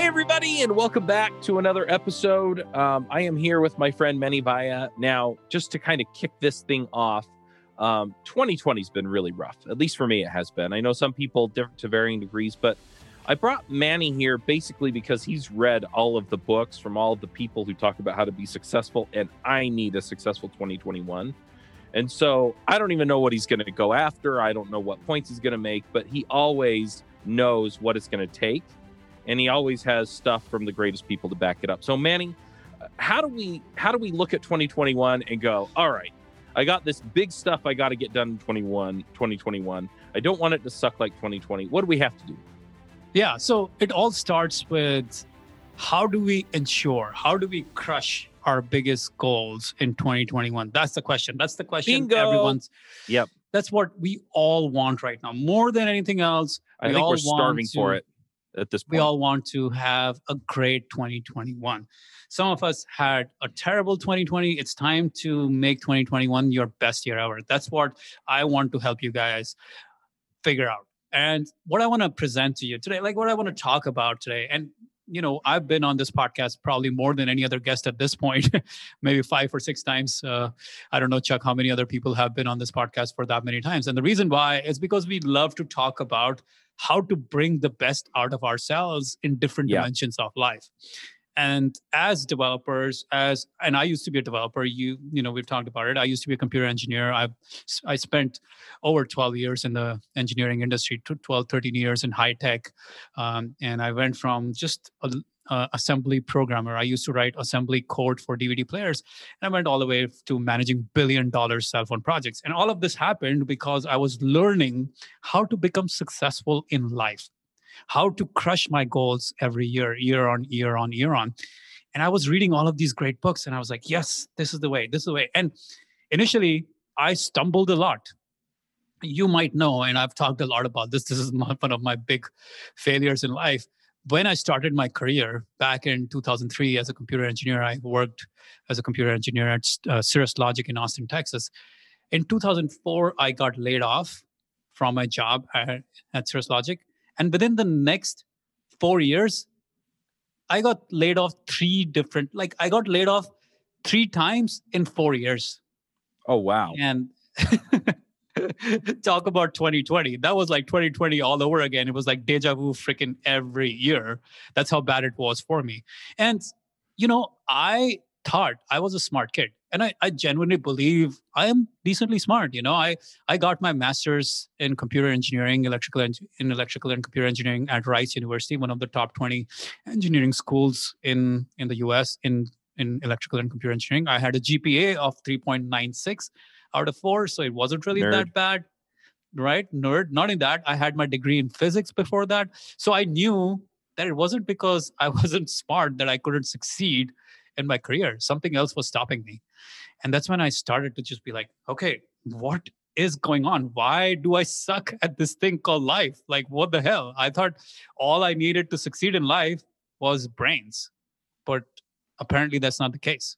Hey, everybody, and welcome back to another episode. Um, I am here with my friend Mani Vaya. Now, just to kind of kick this thing off, um, 2020 has been really rough. At least for me, it has been. I know some people different to varying degrees, but I brought Mani here basically because he's read all of the books from all of the people who talk about how to be successful, and I need a successful 2021. And so I don't even know what he's going to go after. I don't know what points he's going to make, but he always knows what it's going to take. And he always has stuff from the greatest people to back it up. So Mani, how do we how do we look at 2021 and go, all right, I got this big stuff I got to get done in 21, 2021. I don't want it to suck like 2020. What do we have to do? Yeah, so it all starts with how do we ensure, how do we crush our biggest goals in 2021? That's the question. That's the question Bingo. everyone's. Yep. That's what we all want right now. More than anything else, I we think all we're starving want for it at this point. We all want to have a great 2021. Some of us had a terrible 2020. It's time to make 2021 your best year ever. That's what I want to help you guys figure out. And what I want to present to you today, like what I want to talk about today, and you know, I've been on this podcast probably more than any other guest at this point, maybe five or six times. Uh, I don't know, Chuck, how many other people have been on this podcast for that many times. And the reason why is because we love to talk about how to bring the best out of ourselves in different Yeah. dimensions of life. And as developers as and i used to be a developer you you know we've talked about it. I used to be a computer engineer. I i spent over 12 years in the engineering industry to 12 13 years in high tech. Um, and i went from just a uh, assembly programmer i used to write assembly code for dvd players and i went all the way to managing billion dollar cell phone projects and all of this happened because i was learning how to become successful in life how to crush my goals every year, year on year on year on. And I was reading all of these great books and I was like, yes, this is the way, this is the way. And initially, I stumbled a lot. You might know, and I've talked a lot about this. This is one of my big failures in life. When I started my career back in 2003 as a computer engineer, I worked as a computer engineer at uh, Cirrus Logic in Austin, Texas. In 2004, I got laid off from my job at, at Cirrus Logic. And within the next four years, I got laid off three different, like I got laid off three times in four years. oh wow. And talk about 2020. That was like 2020 all over again. It was like deja vu freaking every year. That's how bad it was for me. And, you know, I thought I was a smart kid. And I, I genuinely believe I am decently smart. You know, I, I got my master's in computer engineering, electrical en- in electrical and computer engineering at Rice University, one of the top 20 engineering schools in, in the US in, in electrical and computer engineering. I had a GPA of 3.96 out of four, so it wasn't really Nerd. that bad. Right? Nerd. Not in that. I had my degree in physics before that. So I knew that it wasn't because I wasn't smart that I couldn't succeed in my career. Something else was stopping me. And that's when I started to just be like, okay, what is going on? Why do I suck at this thing called life? Like, what the hell? I thought all I needed to succeed in life was brains. But apparently that's not the case.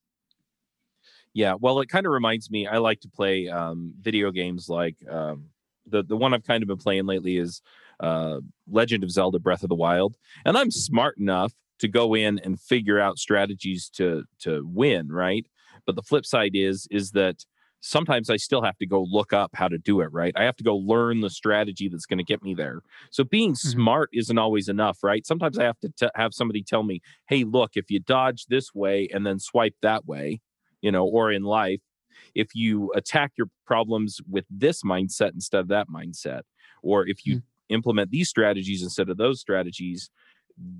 Yeah, well, it kind of reminds me. I like to play um, video games like um, the the one I've kind of been playing lately is uh, Legend of Zelda: Breath of the Wild, and I'm smart enough to go in and figure out strategies to to win, right? But the flip side is is that sometimes I still have to go look up how to do it, right? I have to go learn the strategy that's going to get me there. So being smart isn't always enough, right? Sometimes I have to t- have somebody tell me, "Hey, look, if you dodge this way and then swipe that way, you know, or in life, if you attack your problems with this mindset instead of that mindset, or if you hmm. implement these strategies instead of those strategies,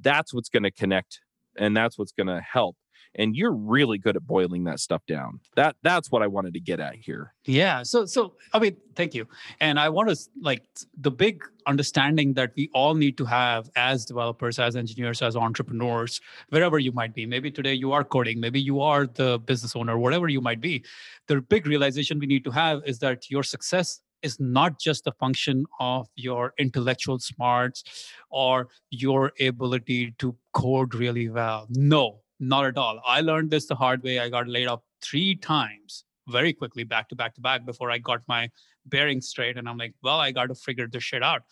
that's what's going to connect and that's what's going to help. And you're really good at boiling that stuff down. That that's what I wanted to get at here. Yeah. So, so I mean, thank you. And I want to like the big understanding that we all need to have as developers, as engineers, as entrepreneurs, wherever you might be. Maybe today you are coding, maybe you are the business owner, whatever you might be. The big realization we need to have is that your success is not just a function of your intellectual smarts or your ability to code really well. No, not at all. I learned this the hard way. I got laid off three times very quickly, back to back to back, before I got my bearings straight. And I'm like, well, I got to figure this shit out.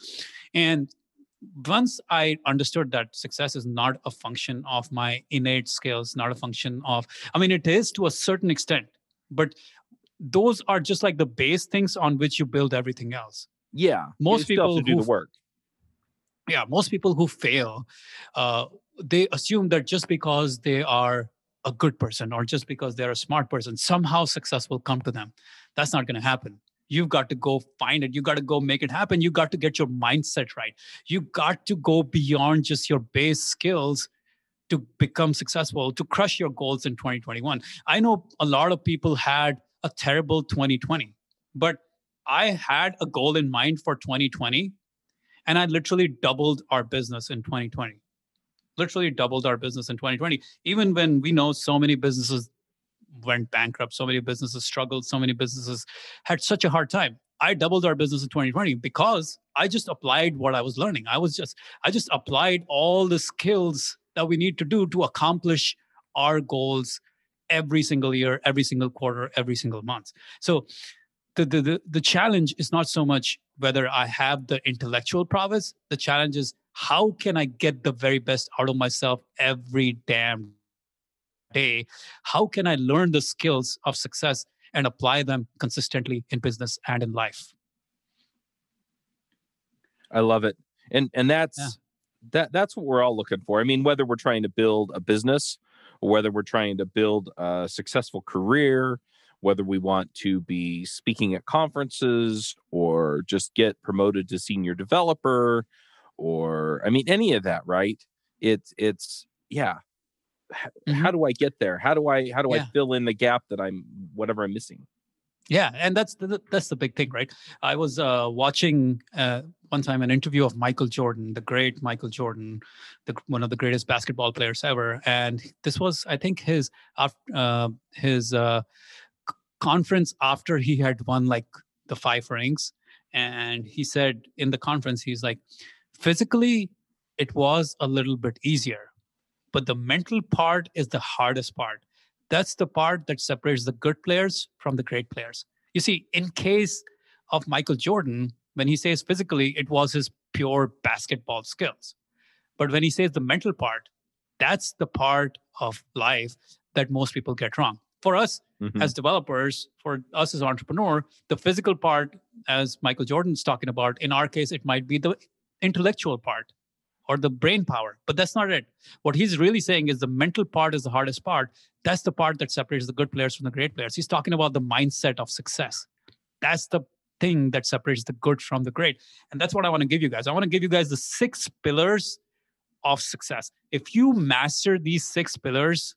And once I understood that success is not a function of my innate skills, not a function of, I mean, it is to a certain extent, but those are just like the base things on which you build everything else. Yeah. Most people to do the work. Yeah. Most people who fail, uh, they assume that just because they are a good person or just because they're a smart person, somehow success will come to them. That's not going to happen. You've got to go find it. You got to go make it happen. You got to get your mindset right. You got to go beyond just your base skills to become successful to crush your goals in 2021 i know a lot of people had a terrible 2020 but i had a goal in mind for 2020 and i literally doubled our business in 2020 literally doubled our business in 2020 even when we know so many businesses went bankrupt. So many businesses struggled. So many businesses had such a hard time. I doubled our business in 2020 because I just applied what I was learning. I was just, I just applied all the skills that we need to do to accomplish our goals every single year, every single quarter, every single month. So the, the, the, the challenge is not so much whether I have the intellectual prowess. The challenge is how can I get the very best out of myself every damn day how can i learn the skills of success and apply them consistently in business and in life i love it and and that's yeah. that that's what we're all looking for i mean whether we're trying to build a business or whether we're trying to build a successful career whether we want to be speaking at conferences or just get promoted to senior developer or i mean any of that right it's it's yeah mm-hmm. how do I get there? How do I how do yeah. I fill in the gap that I'm whatever I'm missing? Yeah, and that's the, that's the big thing, right? I was uh, watching uh, one time an interview of Michael Jordan, the great Michael Jordan, the, one of the greatest basketball players ever, and this was, I think, his uh, his uh, conference after he had won like the five rings, and he said in the conference, he's like, physically, it was a little bit easier but the mental part is the hardest part. That's the part that separates the good players from the great players. You see, in case of Michael Jordan, when he says physically, it was his pure basketball skills. But when he says the mental part, that's the part of life that most people get wrong. For us mm-hmm. as developers, for us as entrepreneur, the physical part, as Michael Jordan's talking about, in our case, it might be the intellectual part or the brain power. But that's not it. What he's really saying is the mental part is the hardest part. That's the part that separates the good players from the great players. He's talking about the mindset of success. That's the thing that separates the good from the great. And that's what I want to give you guys. I want to give you guys the six pillars of success. If you master these six pillars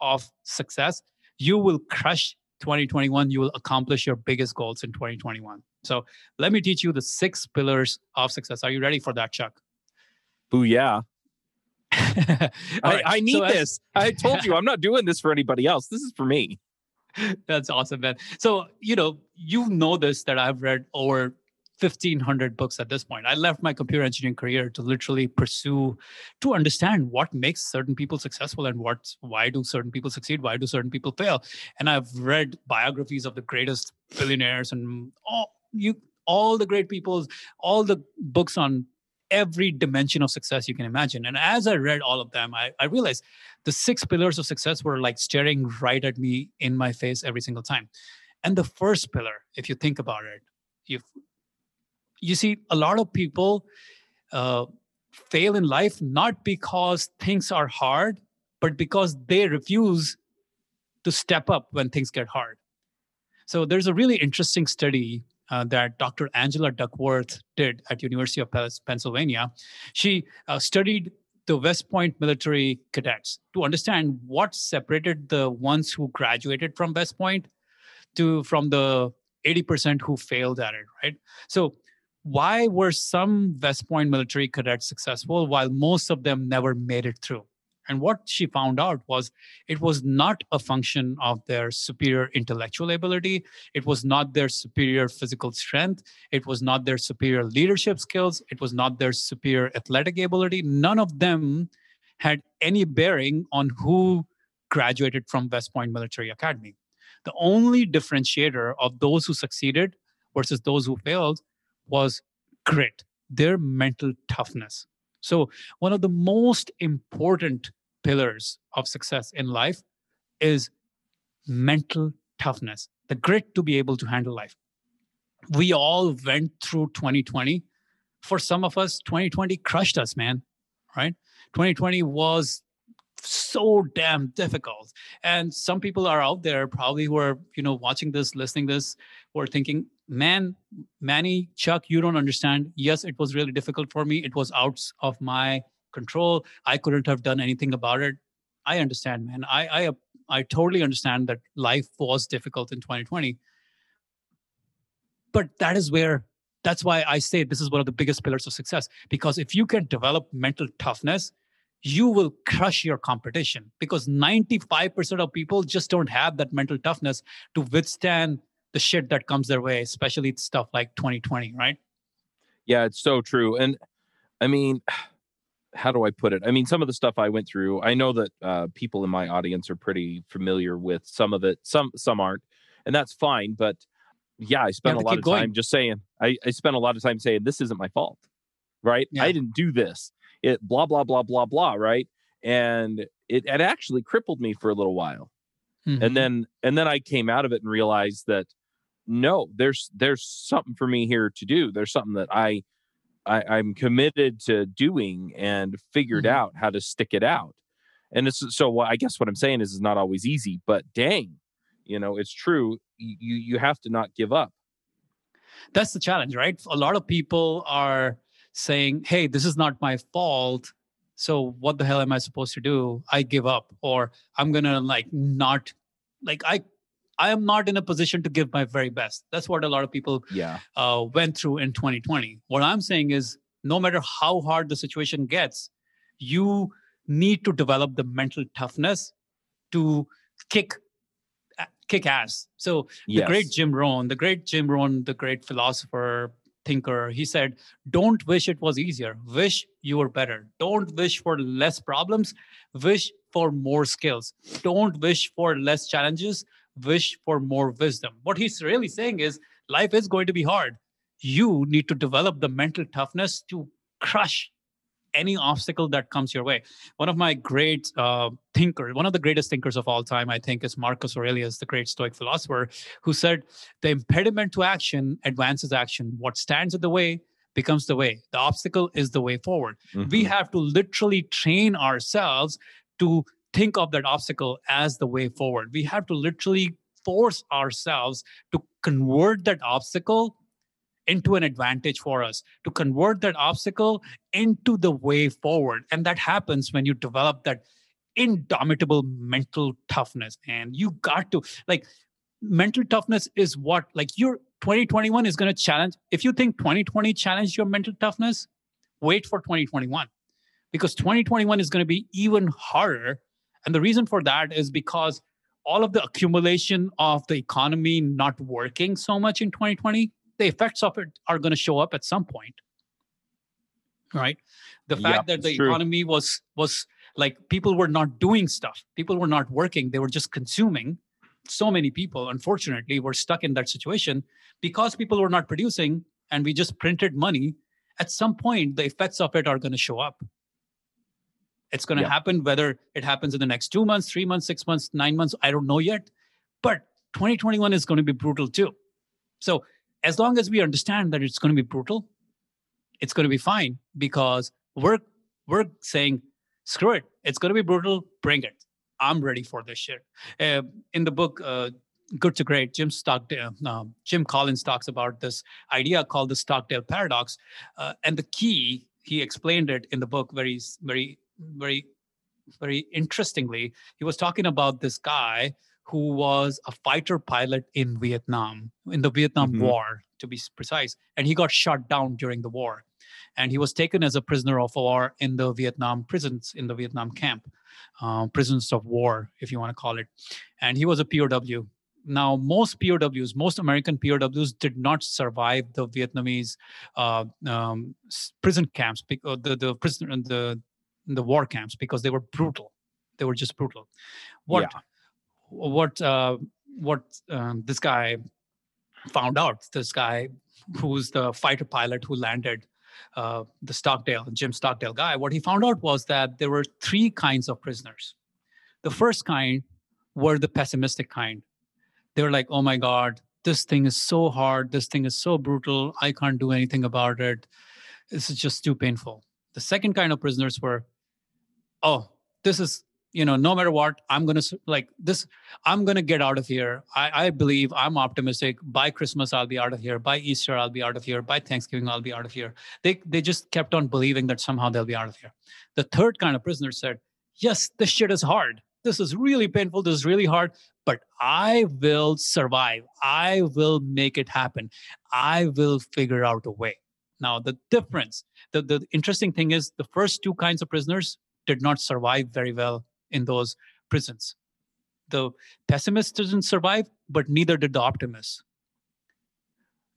of success, you will crush 2021. You will accomplish your biggest goals in 2021. So let me teach you the six pillars of success. Are you ready for that, Chuck? Booyah. I, right. I, need so this. I told you I'm not doing this for anybody else. This is for me. That's awesome, man. So, you know, you know this that I've read over 1500 books at this point. I left my computer engineering career to literally pursue to understand what makes certain people successful and what why do certain people succeed, why do certain people fail. And I've read biographies of the greatest billionaires and all you all the great people, all the books on every dimension of success you can imagine. And as I read all of them, I, I realized the six pillars of success were like staring right at me in my face every single time. And the first pillar, if you think about it, you you see a lot of people uh, fail in life not because things are hard, but because they refuse to step up when things get hard. So there's a really interesting study uh, that Dr. Angela Duckworth did at University of Pennsylvania. She uh, studied the West Point military cadets to understand what separated the ones who graduated from West Point to from the 80% who failed at it, right? So why were some West Point military cadets successful while most of them never made it through? And what she found out was it was not a function of their superior intellectual ability. It was not their superior physical strength. It was not their superior leadership skills. It was not their superior athletic ability. None of them had any bearing on who graduated from West Point Military Academy. The only differentiator of those who succeeded versus those who failed was grit their mental toughness. So, one of the most important pillars of success in life is mental toughness, the grit to be able to handle life. We all went through 2020. For some of us, 2020 crushed us, man, right? 2020 was so damn difficult and some people are out there probably who are you know watching this listening this who are thinking man mani chuck you don't understand. Yes it was really difficult for me. It was out of my control. I couldn't have done anything about it. I understand man. I i i totally understand that life was difficult in 2020 but that is where that's why i say this is one of the biggest pillars of success. Because if you can develop mental toughness you will crush your competition. Because 95% of people just don't have that mental toughness to withstand the shit that comes their way, especially stuff like 2020, right? Yeah, it's so true. And I mean, how do I put it? I mean, some of the stuff I went through, I know that uh, people in my audience are pretty familiar with some of it. Some some aren't, and that's fine. But yeah, I spent a lot of going. time just saying. I, I spent a lot of time saying this isn't my fault, right? Yeah. I didn't do this it blah blah blah blah blah right and it, it actually crippled me for a little while mm-hmm. and then and then i came out of it and realized that no there's there's something for me here to do there's something that i, I i'm committed to doing and figured mm-hmm. out how to stick it out and it's so i guess what i'm saying is it's not always easy but dang you know it's true you you have to not give up that's the challenge right a lot of people are saying, hey, this is not my fault. So what the hell am I supposed to do? I give up, or I'm gonna like not like I I am not in a position to give my very best. That's what a lot of people yeah uh, went through in 2020. What I'm saying is, no matter how hard the situation gets, you need to develop the mental toughness to kick kick ass. So the yes. great Jim Rohn, the great Jim Rohn, the great philosopher, thinker. He said, Don't wish it was easier. Wish you were better. Don't wish for less problems. Wish for more skills. Don't wish for less challenges. Wish for more wisdom. What he's really saying is life is going to be hard. You need to develop the mental toughness to crush any obstacle that comes your way. One of my great uh, thinkers, one of the greatest thinkers of all time, I think, is Marcus Aurelius, the great Stoic philosopher, who said, The impediment to action advances action. What stands in the way becomes the way. The obstacle is the way forward. Mm-hmm. We have to literally train ourselves to think of that obstacle as the way forward. We have to literally force ourselves to convert that obstacle into an advantage for us to convert that obstacle into the way forward. And that happens when you develop that indomitable mental toughness. And you got to like mental toughness is what like your 2021 is going to challenge. If you think 2020 challenged your mental toughness wait for 2021 because 2021 is going to be even harder and the reason for that is because all of the accumulation of the economy not working so much in 2020 the effects of it are going to show up at some point right? The fact yeah, that the true. economy was was like people were not doing stuff. People were not working. They were just consuming. So many people unfortunately were stuck in that situation because people were not producing and we just printed money. At some point the effects of it are going to show up it's going to yeah. happen whether it happens in the next two months three months six months nine months i don't know yet but 2021 is going to be brutal too so as long as we understand that it's going to be brutal, it's going to be fine because we're we're saying, screw it, it's going to be brutal, bring it. I'm ready for this shit. Uh, in the book, uh, Good to Great, Jim Stockdale, uh, Jim Collins talks about this idea called the Stockdale paradox, uh, and the key he explained it in the book very, very, very, very interestingly. He was talking about this guy who was a fighter pilot in Vietnam, in the Vietnam mm-hmm. War, to be precise. And he got shot down during the war. And he was taken as a prisoner of war in the Vietnam prisons, in the Vietnam camp, uh, prisons of war, if you want to call it. And he was a POW. Now, most POWs, most American POWs did not survive the Vietnamese uh, um, prison camps, because the the prison the the war camps, because they were brutal. They were just brutal. What yeah what uh, what um, this guy found out. This guy, who's the fighter pilot who landed uh, the Stockdale, Jim Stockdale guy, what he found out was that there were three kinds of prisoners. The first kind were the pessimistic kind. They were like, oh my God, this thing is so hard. This thing is so brutal. I can't do anything about it. This is just too painful. The second kind of prisoners were, oh, this is you know no matter what i'm gonna like this i'm gonna get out of here. I, I believe i'm optimistic. By christmas i'll be out of here. By easter i'll be out of here. By thanksgiving i'll be out of here. They they just kept on believing that somehow they'll be out of here. The third kind of prisoner said yes this shit is hard. This is really painful. This is really hard but i will survive. I will make it happen. I will figure out a way. Now the difference the, the interesting thing is the first two kinds of prisoners did not survive very well in those prisons. The pessimists didn't survive, but neither did the optimists.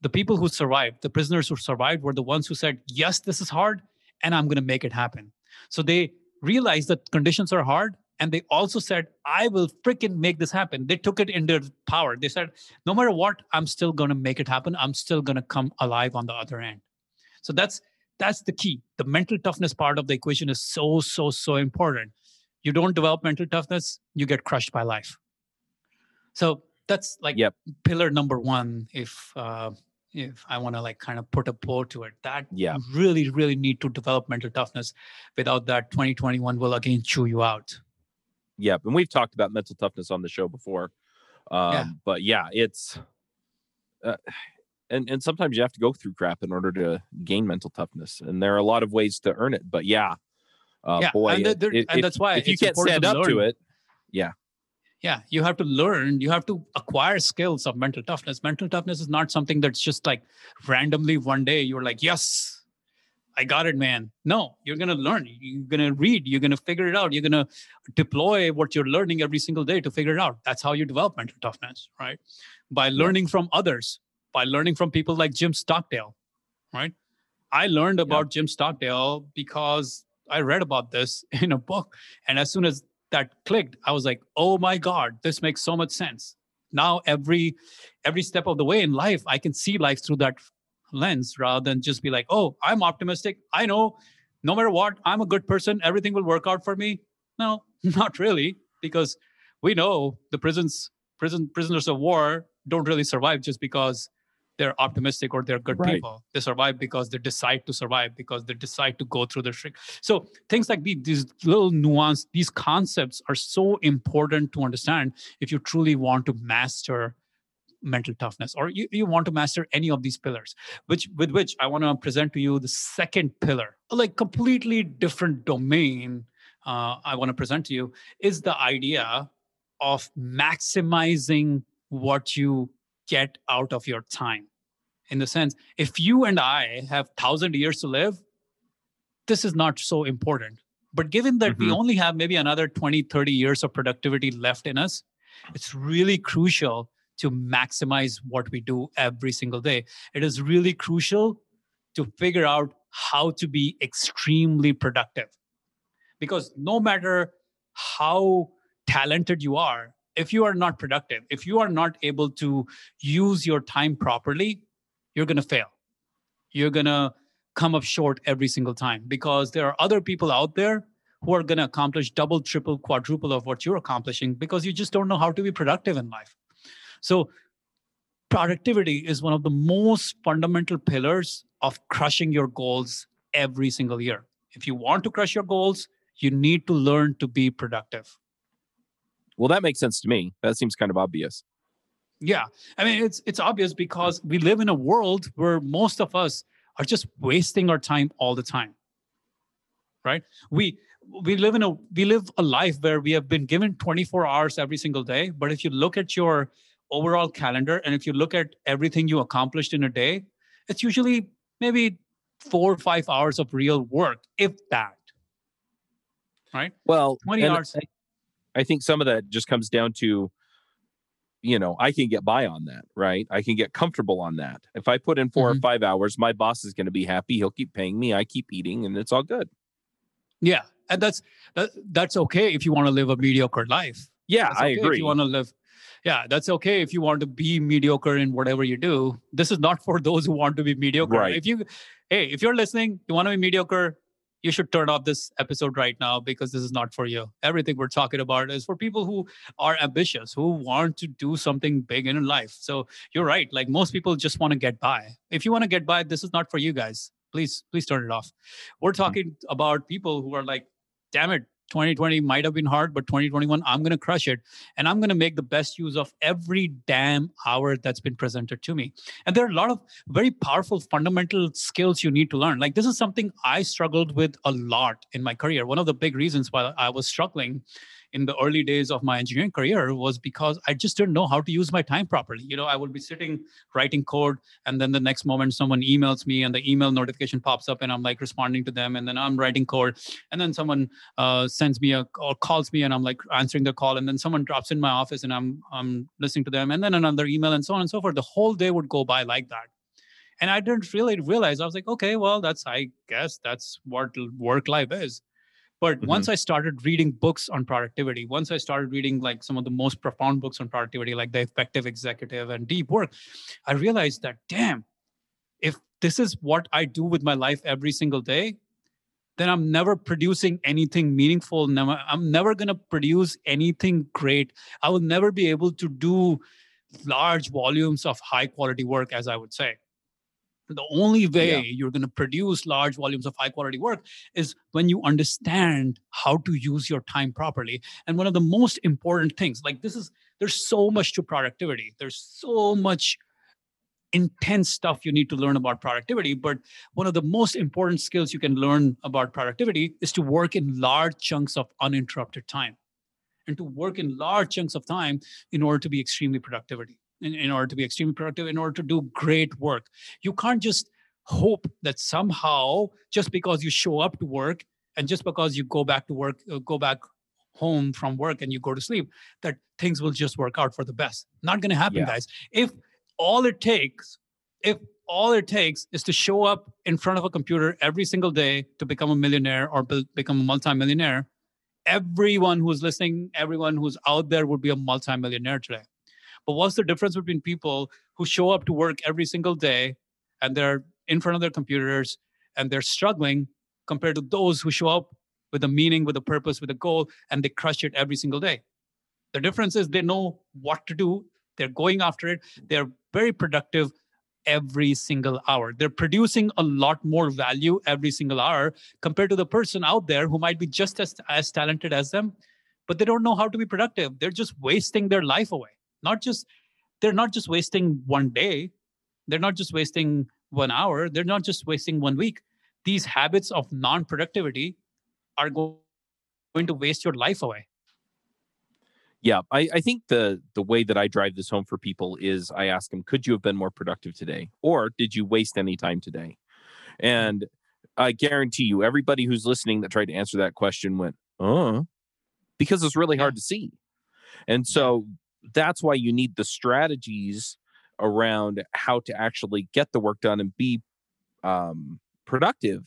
The people who survived, the prisoners who survived, were the ones who said, Yes, this is hard, and I'm going to make it happen. So they realized that conditions are hard, and they also said, I will freaking make this happen. They took it in their power. They said, No matter what, I'm still going to make it happen. I'm still going to come alive on the other end. So that's that's the key. The mental toughness part of the equation is so, so, so important you don't develop mental toughness, you get crushed by life. So that's like yep. pillar number one. If uh, if I want to like kind of put a bow to it, that yeah. really really need to develop mental toughness. Without that, 2021 will again chew you out. Yep, and we've talked about mental toughness on the show before. Um, yeah. But yeah, it's. Uh, and and sometimes you have to go through crap in order to gain mental toughness and there are a lot of ways to earn it but yeah uh, yeah, boy, and, it, and that's why if you can't stand to up learn. to it, yeah, yeah, you have to learn. You have to acquire skills of mental toughness. Mental toughness is not something that's just like randomly one day you're like, yes, I got it, man. No, you're gonna learn. You're gonna read. You're gonna figure it out. You're gonna deploy what you're learning every single day to figure it out. That's how you develop mental toughness, right? By learning yeah. from others, by learning from people like Jim Stockdale, right? I learned about yeah. Jim Stockdale because I read about this in a book. And as soon as that clicked, I was like, oh my God, this makes so much sense. Now every every step of the way in life, I can see life through that lens rather than just be like, oh, I'm optimistic. I know no matter what, I'm a good person. Everything will work out for me. No, not really, because we know the prisons, prison prisoners of war don't really survive just because they're optimistic or they're good right. people. They survive because they decide to survive, because they decide to go through the trick. So things like these, these little nuance, these concepts are so important to understand if you truly want to master mental toughness or you, you want to master any of these pillars which with which i want to present to you the second pillar like completely different domain uh, i want to present to you is the idea of maximizing what you get out of your time. In the sense if you and i have 1000 years to live this is not so important. But given that mm-hmm. we only have maybe another 20 30 years of productivity left in us it's really crucial to maximize what we do every single day. It is really crucial to figure out how to be extremely productive. Because no matter how talented you are if you are not productive, if you are not able to use your time properly, you're going to fail. You're going to come up short every single time because there are other people out there who are going to accomplish double, triple, quadruple of what you're accomplishing because you just don't know how to be productive in life. So, productivity is one of the most fundamental pillars of crushing your goals every single year. If you want to crush your goals, you need to learn to be productive. Well, that makes sense to me. That seems kind of obvious. Yeah. I mean, it's it's obvious because we live in a world where most of us are just wasting our time all the time. Right? We we live in a we live a life where we have been given 24 hours every single day, but if you look at your overall calendar and if you look at everything you accomplished in a day, it's usually maybe 4 or 5 hours of real work, if that. Right? Well, 20 hours. I think some of that just comes down to, you know, I can get by on that, right? I can get comfortable on that. If I put in 4 mm-hmm. or five hours, my boss is going to be happy. He'll keep paying me. I keep eating, and it's all good. Yeah, and that's that, that's okay if you want to live a mediocre life. Yeah, I agree. If you want to live, yeah, that's okay if you want to be mediocre in whatever you do. This is not for those who want to be mediocre. Right. If you, hey, if you're listening, you want to be mediocre, you should turn off this episode right now because this is not for you. Everything we're talking about is for people who are ambitious, who want to do something big in life. So you're right. Like most people just want to get by. If you want to get by, this is not for you guys. Please, please turn it off. We're Mm-hmm. talking about people who are like, damn it, 2020 might have been hard, but 2021, I'm going to crush it. And I'm going to make the best use of every damn hour that's been presented to me. And there are a lot of very powerful fundamental skills you need to learn. Like, this is something I struggled with a lot in my career. One of the big reasons why I was struggling in the early days of my engineering career was because I just didn't know how to use my time properly. You know, I would be sitting writing code, and then the next moment someone emails me, and the email notification pops up, and I'm like responding to them, and then I'm writing code, and then someone uh, sends me a or calls me, and I'm like answering the call, and then someone drops in my office, and I'm I'm listening to them, and then another email, and so on and so forth. The whole day would go by like that. And I didn't really realize. I was like, okay, well, that's I guess that's what work life is. But Mhm. once I started reading books on productivity, once I started reading like some of the most profound books on productivity, like The Effective Executive and Deep Work, I realized that, damn, if this is what I do with my life every single day, then I'm never producing anything meaningful. Never, I'm never going to produce anything great. I will never be able to do large volumes of high quality work, as I would say. The only way Yeah. you're going to produce large volumes of high quality work is when you understand how to use your time properly. And one of the most important things, like this is, there's so much to productivity. There's so much intense stuff you need to learn about productivity. But one of the most important skills you can learn about productivity is to work in large chunks of uninterrupted time and to work in large chunks of time in order to be extremely productivity in, in order to be extremely productive in order to do great work. You can't just hope that somehow just because you show up to work and just because you go back to work uh, go back home from work and you go to sleep that things will just work out for the best. Not going to happen Yeah. guys. If all it takes if all it takes is to show up in front of a computer every single day to become a millionaire or be- become a multimillionaire everyone who's listening everyone who's out there would be a multimillionaire today but what's the difference between people who show up to work every single day and they're in front of their computers and they're struggling compared to those who show up with a meaning, with a purpose, with a goal, and they crush it every single day? The difference is they know what to do, they're going after it, they're very productive every single hour. They're producing a lot more value every single hour compared to the person out there who might be just as, as talented as them, but they don't know how to be productive. They're just wasting their life away not just they're not just wasting one day. They're not just wasting one hour. They're not just wasting one week. These habits of non-productivity are go- going to waste your life away. Yeah, I, I think the the way that I drive this home for people is I ask them, could you have been more productive today, or did you waste any time today? And I guarantee you, everybody who's listening that tried to answer that question went, "Uh," because it's really hard to see. And so that's why you need the strategies around how to actually get the work done and be um, productive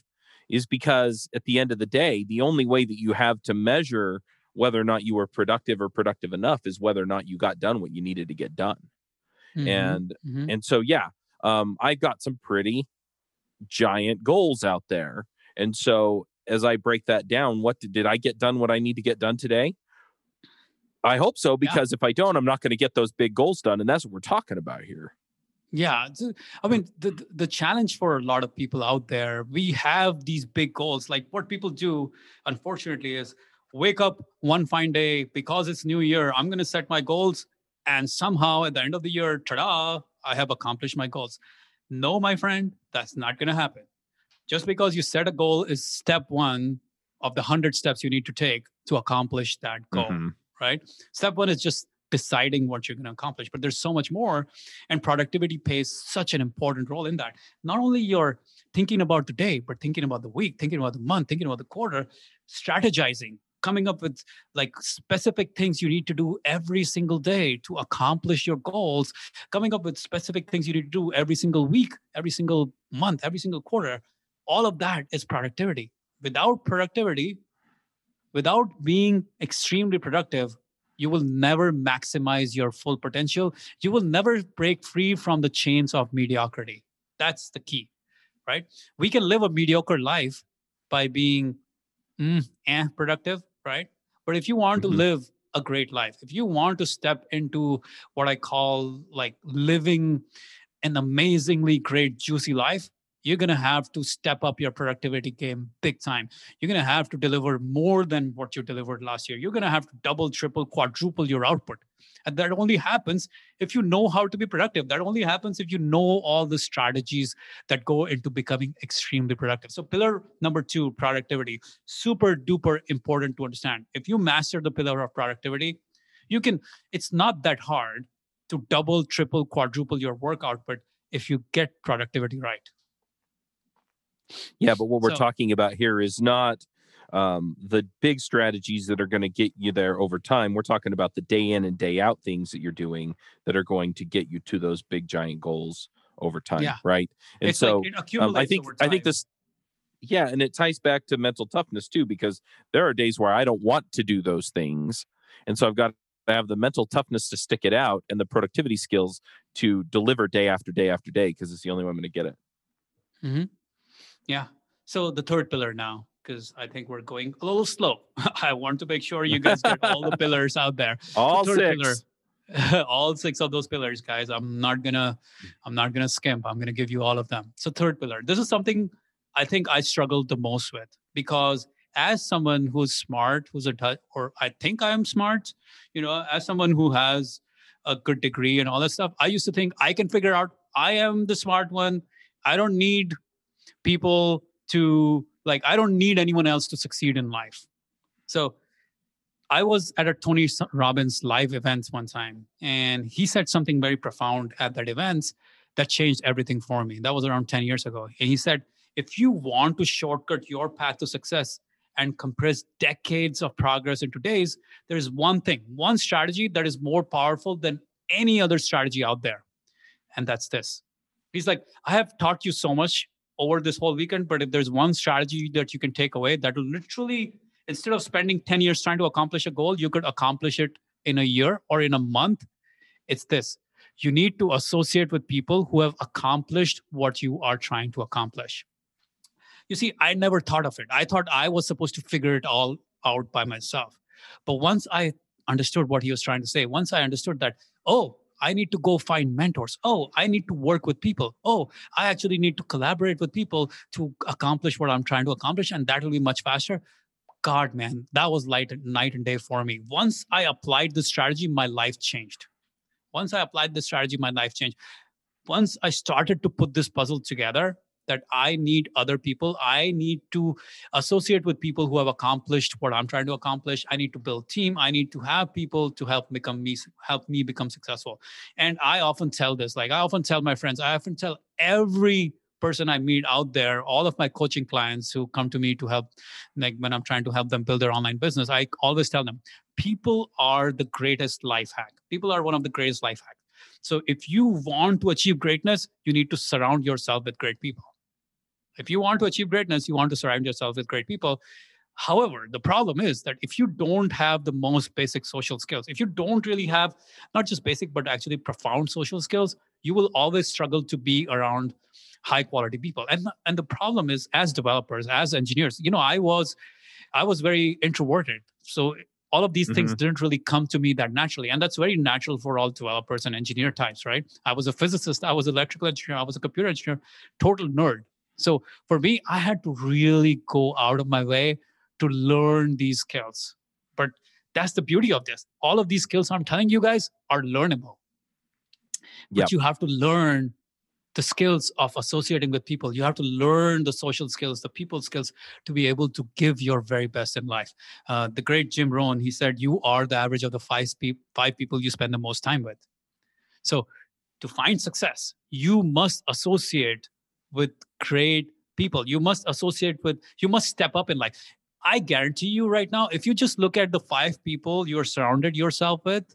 is because at the end of the day, the only way that you have to measure whether or not you were productive or productive enough is whether or not you got done what you needed to get done. And Mhm. and so yeah, um, I've got some pretty giant goals out there. And so as I break that down, what did, did I get done what I need to get done today? I hope so, because if I don't, I'm not going to get those big goals done. And that's what we're talking about here. Yeah, I mean the the- challenge for a lot of people out there, we have these big goals. Like what people do, unfortunately, is wake up one fine day because it's New Year. I'm going to set my goals, and somehow at the end of the year, ta-da! I have accomplished my goals. No, my friend, that's not going to happen. Just because you set a goal is step one of the hundred steps you need to take to accomplish that goal Mhm. Right? Step one is just deciding what you're going to accomplish, but there's so much more. And productivity plays such an important role in that. Not only you're thinking about the day, but thinking about the week, thinking about the month, thinking about the quarter, strategizing, coming up with like specific things you need to do every single day to accomplish your goals, coming up with specific things you need to do every single week, every single month, every single quarter. All of that is productivity. Without productivity, without being extremely productive, you will never maximize your full potential. You will never break free from the chains of mediocrity. That's the key right? We can live a mediocre life by being mm, eh, productive right? But if you want mm-hmm. to live a great life if you want to step into what i call like living an amazingly great juicy life you're going to have to step up your productivity game big time. You're going to have to deliver more than what you delivered last year. You're going to have to double, triple, quadruple your output. And that only happens if you know how to be productive. That only happens if you know all the strategies that go into becoming extremely productive. So, pillar number two, productivity, super duper important to understand. If you master the pillar of productivity, you can, it's not that hard to double, triple, quadruple your work output if you get productivity right. Yeah, but what we're so, talking about here is not um, the big strategies that are going to get you there over time. We're talking about the day in and day out things that you're doing that are going to get you to those big giant goals over time, yeah. right? And it's so like um, I think I think this yeah, and it ties back to mental toughness too because there are days where I don't want to do those things. And so I've got to have the mental toughness to stick it out and the productivity skills to deliver day after day after day because it's the only way I'm going to get it. Mm-hmm. Yeah. So the third pillar now, because I think we're going a little slow. I want to make sure you guys get all the pillars out there. All the six. Pillar, all six of those pillars, guys. I'm not gonna, I'm not gonna skimp. I'm gonna give you all of them. So third pillar. This is something I think I struggled the most with because as someone who's smart, who's a or I think I am smart, you know, as someone who has a good degree and all that stuff, I used to think I can figure out I am the smart one. I don't need people to like i don't need anyone else to succeed in life. So i was at a tony robbins live events one time and he said something very profound at that event that changed everything for me. That was around 10 years ago. And he said if you want to shortcut your path to success and compress decades of progress into days there is one thing one strategy that is more powerful than any other strategy out there and that's this. He's like i have taught you so much over this whole weekend. But if there's one strategy that you can take away, that will literally, instead of spending 10 years trying to accomplish a goal, you could accomplish it in a year or in a month. It's this you need to associate with people who have accomplished what you are trying to accomplish. You see, I never thought of it. I thought I was supposed to figure it all out by myself. But once I understood what he was trying to say, once I understood that, oh, I need to go find mentors. Oh, I need to work with people. Oh, I actually need to collaborate with people to accomplish what I'm trying to accomplish. And that will be much faster. God, man, that was light night and day for me. Once I applied the strategy, my life changed. Once I applied the strategy, my life changed. Once I started to put this puzzle together, that I need other people. I need to associate with people who have accomplished what I'm trying to accomplish. I need to build team. I need to have people to help become me, help me become successful. And I often tell this, like I often tell my friends, I often tell every person I meet out there, all of my coaching clients who come to me to help, like when I'm trying to help them build their online business, I always tell them, people are the greatest life hack. People are one of the greatest life hacks. So if you want to achieve greatness, you need to surround yourself with great people. If you want to achieve greatness, you want to surround yourself with great people. However, the problem is that if you don't have the most basic social skills, if you don't really have not just basic, but actually profound social skills, you will always struggle to be around high quality people. And, and the problem is as developers, as engineers, you know, I was I was very introverted. So all of these mm-hmm. things didn't really come to me that naturally and that's very natural for all developers and engineer types right i was a physicist i was an electrical engineer i was a computer engineer total nerd so for me, I had to really go out of my way to learn these skills. But that's the beauty of this. All of these skills I'm telling you guys are learnable. But yep. you have to learn the skills of associating with people. You have to learn the social skills, the people skills to be able to give your very best in life. Uh, the great Jim Rohn, he said, You are the average of the five, spe- five people you spend the most time with. So to find success, you must associate with great people. You must associate with, you must step up in life. I guarantee you right now, if you just look at the five people you're surrounded yourself with,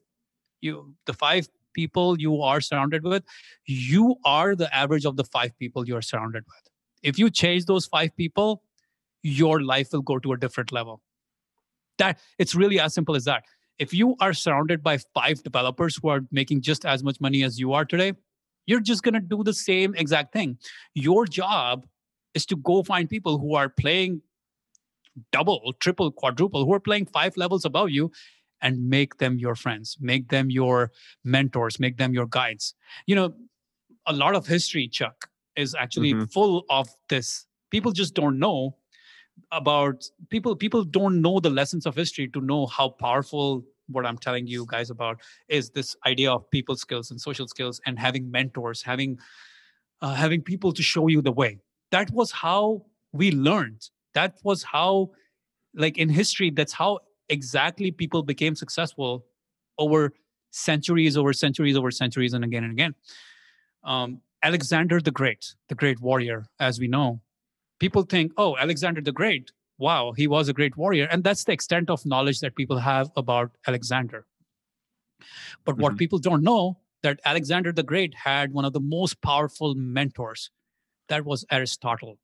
you the five people you are surrounded with, you are the average of the five people you're surrounded with. If you change those five people, your life will go to a different level. That it's really as simple as that. if you are surrounded by five developers who are making just as much money as you are today, you're just going to do the same exact thing. Your job is to go find people who are playing double, triple, quadruple, who are playing five levels above you and make them your friends, make them your mentors, make them your guides. You know, a lot of history, Chuck, is actually mm-hmm. full of this. People just don't know about people people don't know the lessons of history to know how powerful what i'm telling you guys about is this idea of people skills and social skills and having mentors having uh, having people to show you the way. That was how we learned. That was how like in history that's how exactly people became successful over centuries over centuries over centuries and again and again. Um, alexander the great the great warrior as we know people think, oh, Alexander the Great, wow, he was a great warrior. And that's the extent of knowledge that people have about Alexander. But mm-hmm. what people don't know that Alexander the Great had one of the most powerful mentors. That was Aristotle,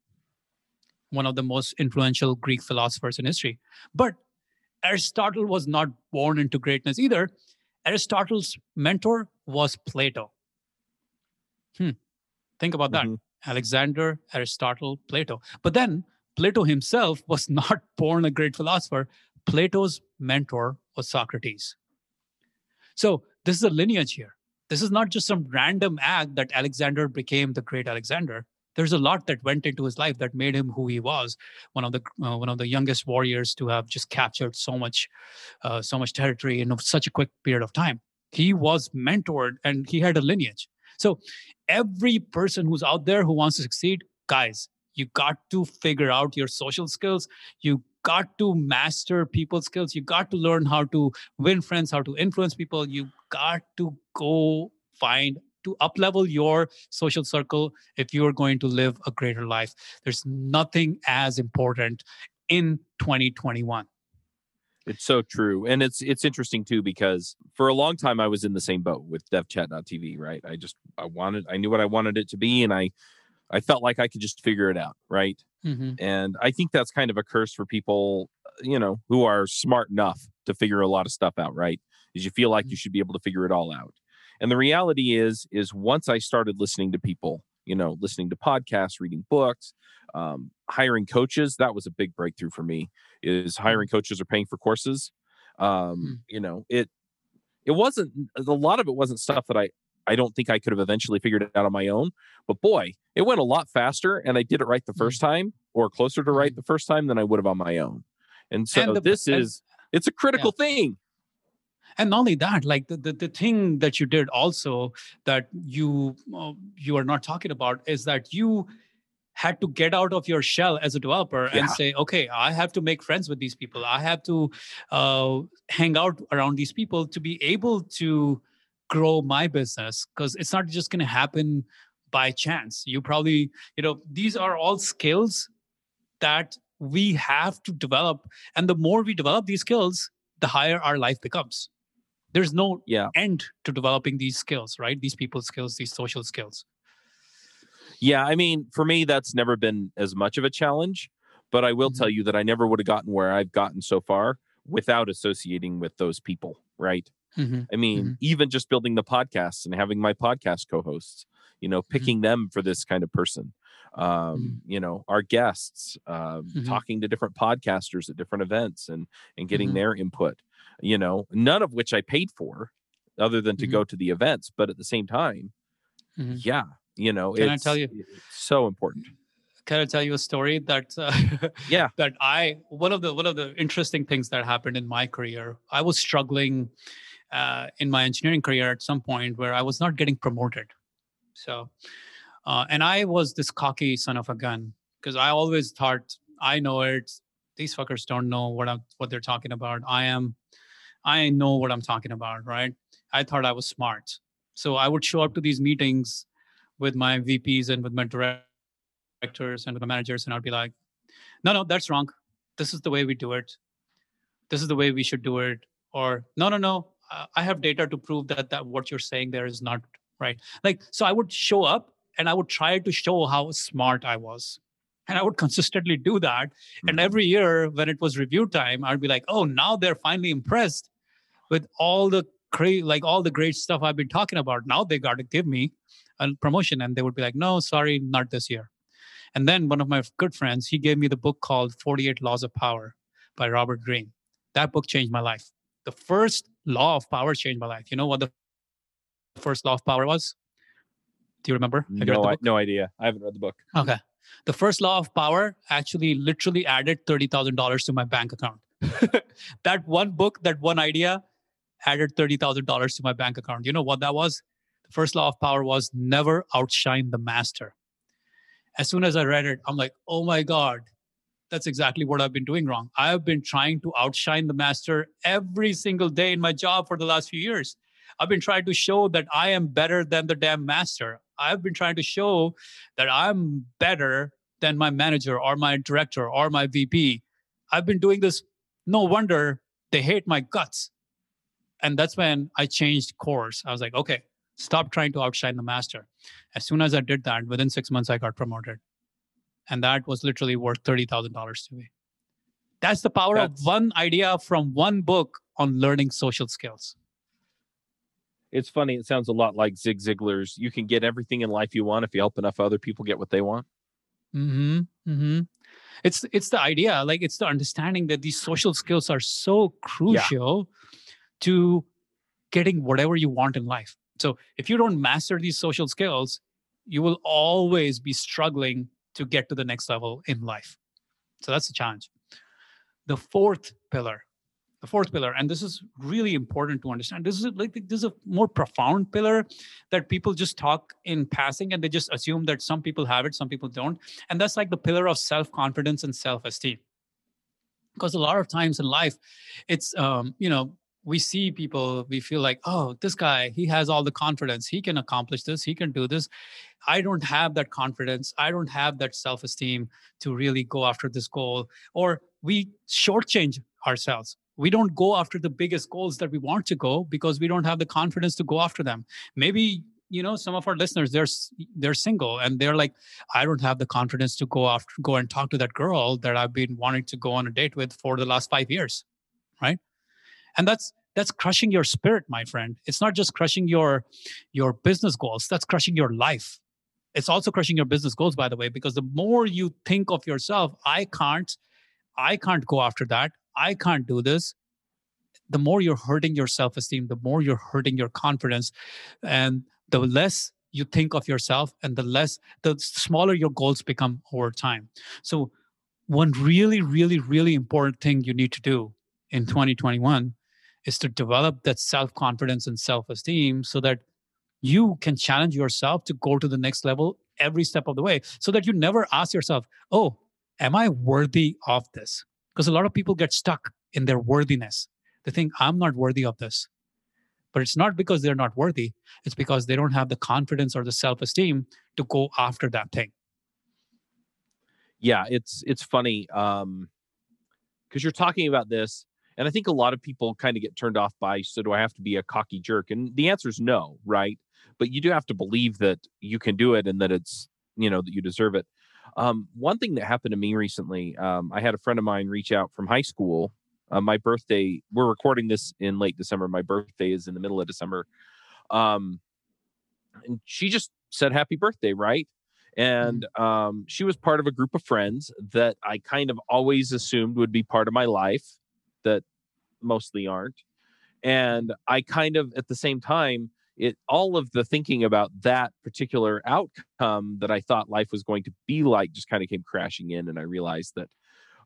one of the most influential Greek philosophers in history. But Aristotle was not born into greatness either. Aristotle's mentor was Plato. Hmm. Think about mm-hmm. that. Alexander, Aristotle, Plato. But then Plato himself was not born a great philosopher. Plato's mentor was Socrates. So this is a lineage here. This is not just some random act that Alexander became the great Alexander. There's a lot that went into his life that made him who he was, one of the uh, one of the youngest warriors to have just captured so much, uh, so much territory in such a quick period of time. He was mentored and he had a lineage. So every person who's out there who wants to succeed, guys, you got to figure out your social skills. You got to master people skills. You got to learn how to win friends, how to influence people. You got to go find to uplevel your social circle if you're going to live a greater life. There's nothing as important in 2021. It's so true. And it's it's interesting too because for a long time I was in the same boat with devchat.tv, right? I just I wanted I knew what I wanted it to be and I I felt like I could just figure it out, right? Mm-hmm. And I think that's kind of a curse for people, you know, who are smart enough to figure a lot of stuff out, right? Is you feel like mm-hmm. you should be able to figure it all out. And the reality is is once I started listening to people, you know, listening to podcasts, reading books, um, hiring coaches, that was a big breakthrough for me is hiring mm-hmm. coaches or paying for courses. Um, mm. You know, it it wasn't a lot of it wasn't stuff that I I don't think I could have eventually figured it out on my own. But boy, it went a lot faster, and I did it right the first mm. time, or closer to right mm-hmm. the first time than I would have on my own. And so and the, this and, is it's a critical yeah. thing. And not only that, like the, the, the thing that you did also that you uh, you are not talking about is that you had to get out of your shell as a developer yeah. and say okay i have to make friends with these people i have to uh, hang out around these people to be able to grow my business because it's not just going to happen by chance you probably you know these are all skills that we have to develop and the more we develop these skills the higher our life becomes there's no yeah. end to developing these skills right these people skills these social skills yeah, I mean, for me, that's never been as much of a challenge. But I will mm-hmm. tell you that I never would have gotten where I've gotten so far without associating with those people, right? Mm-hmm. I mean, mm-hmm. even just building the podcast and having my podcast co-hosts, you know, mm-hmm. picking them for this kind of person. Um, mm-hmm. you know, our guests, uh, talking to different podcasters at different events and and getting their input. You know, none of which I paid for, other than to go to the events. But at the same time, yeah, you know can i tell you so important can i tell you a story that uh, yeah that i one of the one of the interesting things that happened in my career i was struggling uh, in my engineering career at some point where i was not getting promoted so uh, and i was this cocky son of a gun because i always thought i know it these fuckers don't know what i'm what they're talking about i am i know what i'm talking about right i thought i was smart so i would show up to these meetings with my VPs and with my directors and with my managers, and I'd be like, no, no, that's wrong. This is the way we do it. This is the way we should do it. Or no, no, no, I have data to prove that that what you're saying there is not right. Like, so I would show up and I would try to show how smart I was. And I would consistently do that. Mm-hmm. And every year when it was review time, I'd be like, oh, now they're finally impressed. with all the great, like all the great stuff I've been talking about. Now they got to give me a promotion, and they would be like, "No, sorry, not this year." And then one of my good friends, he gave me the book called 48 Laws of Power by Robert Greene. That book changed my life. The first law of power changed my life. You know what the first law of power was? Do you remember? Have no, I, no idea. I haven't read the book. Okay. The first law of power actually literally added $30,000 to my bank account. that one book, that one idea added $30,000 to my bank account. You know what that was? The first law of power was never outshine the master. As soon as I read it, I'm like, oh my God, that's exactly what I've been doing wrong. I've been trying to outshine the master every single day in my job for the last few years. I've been trying to show that I am better than the damn master. I've been trying to show that I'm better than my manager or my director or my VP. I've been doing this. No wonder they hate my guts. And that's when I changed course. I was like, okay, stop trying to outshine the master. As soon as I did that, within six months, I got promoted. And that was literally worth $30,000 to me. That's the power that's, of one idea from one book on learning social skills it's funny. It sounds a lot like Zig Ziglar's. You can get everything in life you want if you help enough other people get what they want. Hmm. Hmm. It's it's the idea. Like it's the understanding that these social skills are so crucial yeah. to getting whatever you want in life. So if you don't master these social skills, you will always be struggling to get to the next level in life. So that's the challenge. The fourth pillar the fourth pillar and this is really important to understand. This is like this is a more profound pillar that people just talk in passing and they just assume that some people have it some people don't. And that's like the pillar of self-confidence and self-esteem. Because a lot of times in life it's um, you know we see people we feel like oh this guy he has all the confidence. He can accomplish this. He can do this i don't have that confidence. I don't have that self-esteem to really go after this goal or we shortchange ourselves. We don't go after the biggest goals that we want to go because we don't have the confidence to go after them. Maybe you know some of our listeners they're they're single and they're like i don't have the confidence to go after go and talk to that girl that i've been wanting to go on a date with for the last 5 years right? And that's that's crushing your spirit my friend. It's not just crushing your your business goals. That's crushing your life it's also crushing your business goals by the way because the more you think of yourself i can't i can't go after that I can't do this, the more you're hurting your self esteem, the more you're hurting your confidence. And the less you think of yourself and the less, the smaller your goals become over time. So, one really, really, really important thing you need to do in 2021 is to develop that self confidence and self esteem so that you can challenge yourself to go to the next level every step of the way so that you never ask yourself, oh, am I worthy of this? Because a lot of people get stuck in their worthiness. They think, I'm not worthy of this. But it's not because they're not worthy, it's because they don't have the confidence or the self esteem to go after that thing. Yeah, it's it's funny um because you're talking about this and I think a lot of people kind of get turned off by so do I have to be a cocky jerk? And the answer is no, right? But you do have to believe that you can do it and that it's, you know, that you deserve it. Um, one thing that happened to me recently, um, I had a friend of mine reach out from high school. Uh, my birthday, we're recording this in late December. My birthday is in the middle of December. Um, and she just said happy birthday, right? And mm-hmm. um, she was part of a group of friends that I kind of always assumed would be part of my life that mostly aren't. And I kind of, at the same time, it all of the thinking about that particular outcome that I thought life was going to be like just kind of came crashing in, and I realized that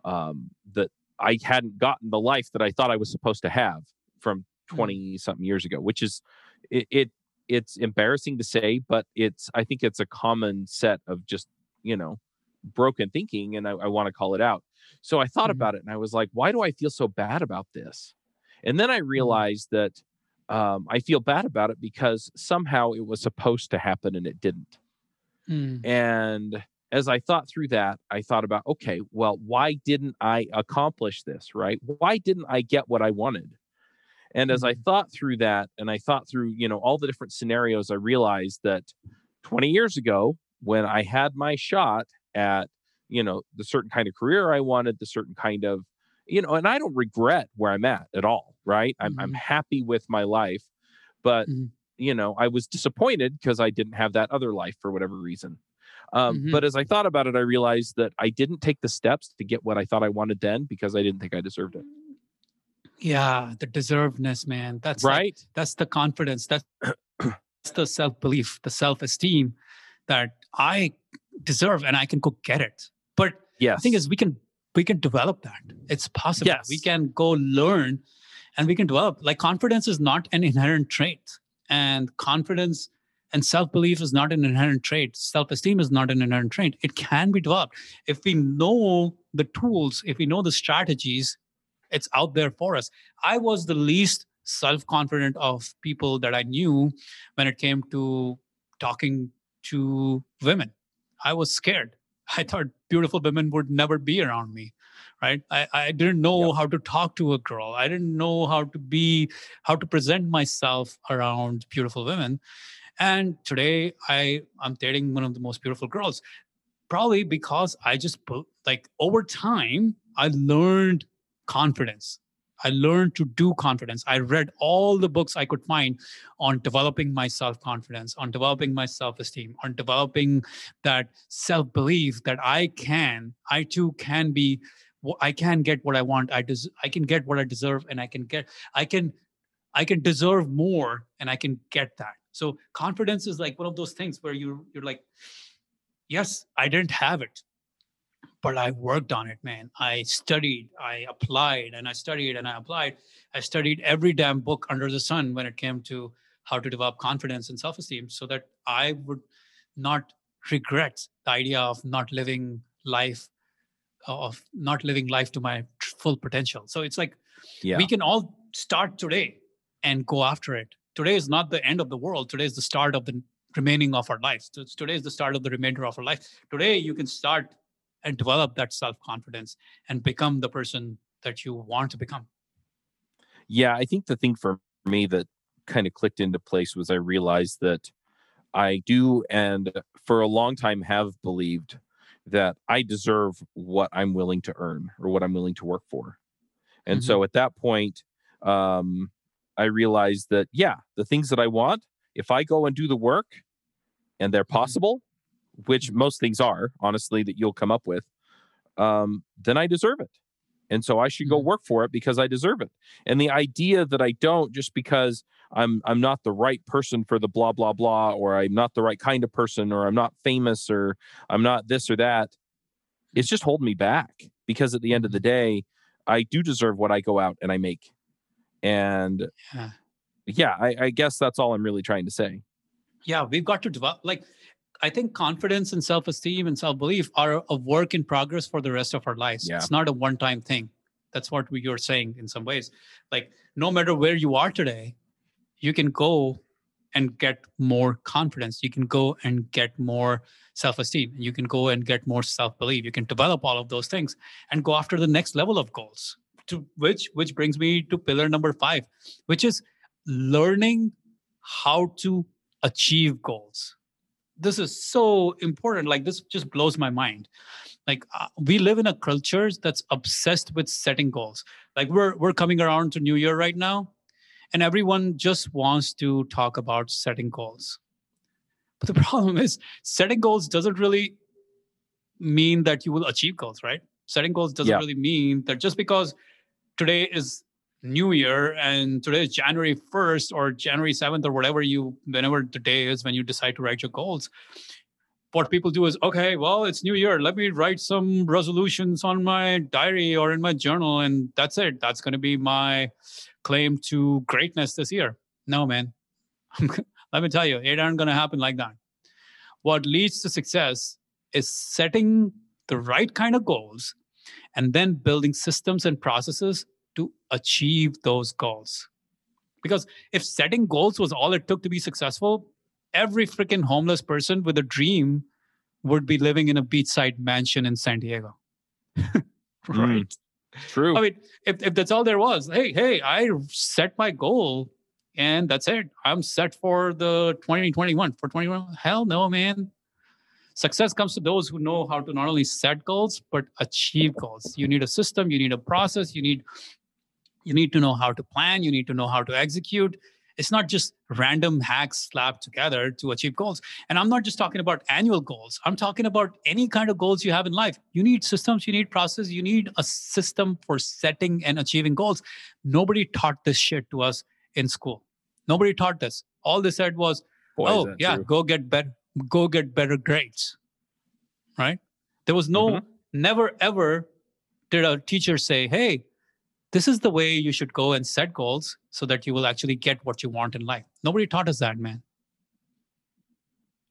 um, that I hadn't gotten the life that I thought I was supposed to have from mm. 20 something years ago, which is it, it it's embarrassing to say, but it's I think it's a common set of just you know broken thinking, and I, I want to call it out. So I thought mm-hmm. about it, and I was like, why do I feel so bad about this? And then I mm-hmm. realized that um, I feel bad about it because somehow it was supposed to happen and it didn't. Mm. And as I thought through that, I thought about, okay, well, why didn't I accomplish this, right? Why didn't I get what I wanted? And as I mm-hmm. thought through that and I thought through, you know, all the different scenarios, I realized that 20 years ago, when I had my shot at, you know, the certain kind of career I wanted, the certain kind of, you know, and I don't regret where I'm at at all right? I'm, I'm happy with my life, but Mhm. you know, I was disappointed because I didn't have that other life for whatever reason. Um, Mhm. But as I thought about it, I realized that I didn't take the steps to get what I thought I wanted then because I didn't think I deserved it. Yeah, the deservedness, man. That's like- Right? that's the confidence. That's, that's the self belief, the self esteem that I deserve and I can go get it. Yes. the thing is, we can we can develop that. It's possible. We can go learn, and we can develop. Like confidence is not an inherent trait, and confidence and self belief is not an inherent trait. Self esteem is not an inherent trait. It can be developed if we know the tools, if we know the strategies. It's out there for us. I was the least self confident of people that I knew when it came to talking to women. I was scared. I thought beautiful women would never be around me, right? I, I didn't know how to talk to a girl. I didn't know how to be, how to present myself around beautiful women. And today I I'm dating one of the most beautiful girls, probably because I just put like over time I learned confidence. I learned to do confidence. I read all the books I could find on developing my self confidence, on developing my self esteem, on developing that self belief that I can, I too can be, I can get what I want. I des- I can get what I deserve, and I can get, I can, I can deserve more, and I can get that. So confidence is like one of those things where you you're like, yes, I didn't have it, but I worked on it, man. I studied, I applied, and I studied and I applied. I studied every damn book under the sun when it came to how to develop confidence and self esteem so that I would not regret the idea of not living life uh, of not living life to my full potential so it's like Yeah. we can all start today and go after it today is not the end of the world today is the start of the remaining of our lives So today is the start of the remainder of our life today you can start and develop that self confidence and become the person that you want to become. Yeah, I think the thing for me that kind of clicked into place was I realized that I do and for a long time have believed that I deserve what I'm willing to earn or what I'm willing to work for. And so at that point, um, I realized that, yeah, the things that I want, if I go and do the work and they're possible, which most things are, honestly, that you'll come up with, um, then I deserve it. And so I should go Mhm. work for it because I deserve it. And the idea that I don't just because I'm I'm not the right person for the blah blah blah or I'm not the right kind of person or I'm not famous or I'm not this or that it's just holding me back because at the end of the day I do deserve what I go out and I make. And Yeah. yeah, I, I guess that's all I'm really trying to say. yeah we've got to develop like i think confidence and self-esteem and self-belief are a work in progress for the rest of our lives. Yeah. it's not a one-time thing. That's what we- you're saying in some ways. Like no matter where you are today you can go and get more confidence. You can go and get more self-esteem. You can go and get more self-belief. You can develop all of those things and go after the next level of goals to which which brings me to pillar number 5 which is learning how to achieve goals this is so important like this just blows my mind. Like uh, we live in a culture that's obsessed with setting goals. Like we're we're coming around to new year right now and everyone just wants to talk about setting goals. But the problem is setting goals doesn't really mean that you will achieve goals right? Setting goals doesn't Yeah. really mean that just because today is new year and today is january 1st or january 7th or whatever you whenever the day is when you decide to write your goals. What people do is okay well it's new year. Let me write some resolutions on my diary or in my journal and that's it. That's going to be my claim to greatness this year. No man. Let me tell you it aren't going to happen like that. What leads to success is setting the right kind of goals and then building systems and processes to achieve those goals because if setting goals was all it took to be successful every freaking homeless person with a dream would be living in a beachside mansion in San Diego. Hmm. right. True. I mean, if, if that's all there was, hey, hey, I set my goal and that's it. I'm set for the 2021. For 2021, hell no, man. Success comes to those who know how to not only set goals, but achieve goals. You need a system, you need a process, you need You need to know how to plan, you need to know how to execute. It's not just random hacks slapped together to achieve goals. And I'm not just talking about annual goals. I'm talking about any kind of goals you have in life. You need systems, you need process, you need a system for setting and achieving goals. Nobody taught this shit to us in school. Nobody taught this. All they said was, Boy, "Oh, yeah, true. go get better go get better grades." Right? There was no mm-hmm. never ever did a teacher say, "Hey, this is the way you should go and set goals so that you will actually get what you want in life. Nobody taught us that, man.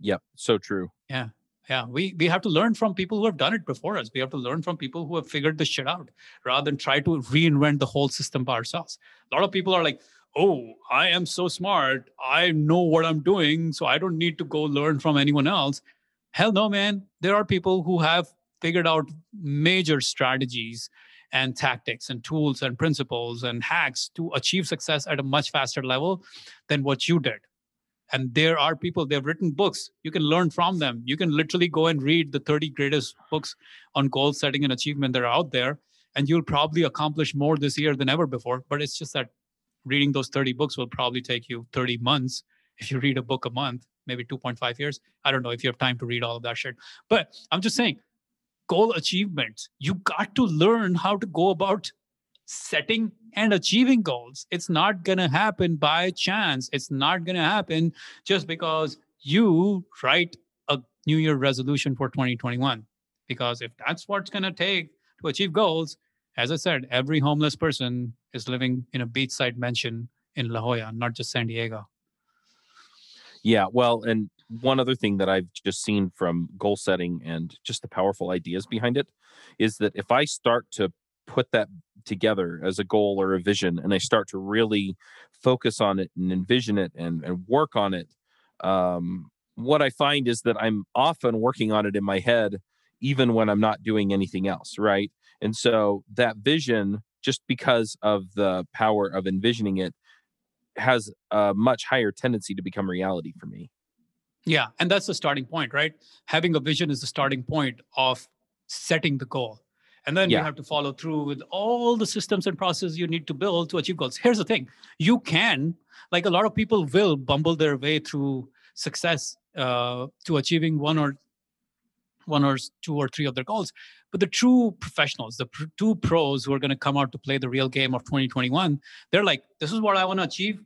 Yep, so true. Yeah. Yeah, we we have to learn from people who have done it before us. We have to learn from people who have figured this shit out rather than try to reinvent the whole system by ourselves. A lot of people are like, "Oh, I am so smart. I know what I'm doing, so I don't need to go learn from anyone else." Hell no, man. There are people who have figured out major strategies and tactics and tools and principles and hacks to achieve success at a much faster level than what you did. And there are people they've written books. You can learn from them. You can literally go and read the 30 greatest books on goal setting and achievement that are out there and you'll probably accomplish more this year than ever before. But it's just that reading those 30 books will probably take you 30 months if you read a book a month maybe 2.5 years. I don't know if you have time to read all of that shit. But i'm just saying goal achievements. You got to learn how to go about setting and achieving goals. It's not going to happen by chance. It's not going to happen just because you write a New Year resolution for 2021. Because if that's what's going to take to achieve goals, as I said, every homeless person is living in a beachside mansion in La Jolla, not just San Diego. Yeah, well, and one other thing that I've just seen from goal setting and just the powerful ideas behind it is that if I start to put that together as a goal or a vision and I start to really focus on it and envision it and, and work on it, um, what I find is that I'm often working on it in my head, even when I'm not doing anything else, right? And so that vision, just because of the power of envisioning it, has a much higher tendency to become reality for me. Yeah, and that's the starting point, right? Having a vision is the starting point of setting the goal. And then yeah. you have to follow through with all the systems and processes you need to build to achieve goals. Here's the thing you can, like a lot of people will bumble their way through success uh, to achieving one or one or two or three of their goals. But the true professionals, the pr- two pros who are going to come out to play the real game of 2021, they're like, this is what I want to achieve.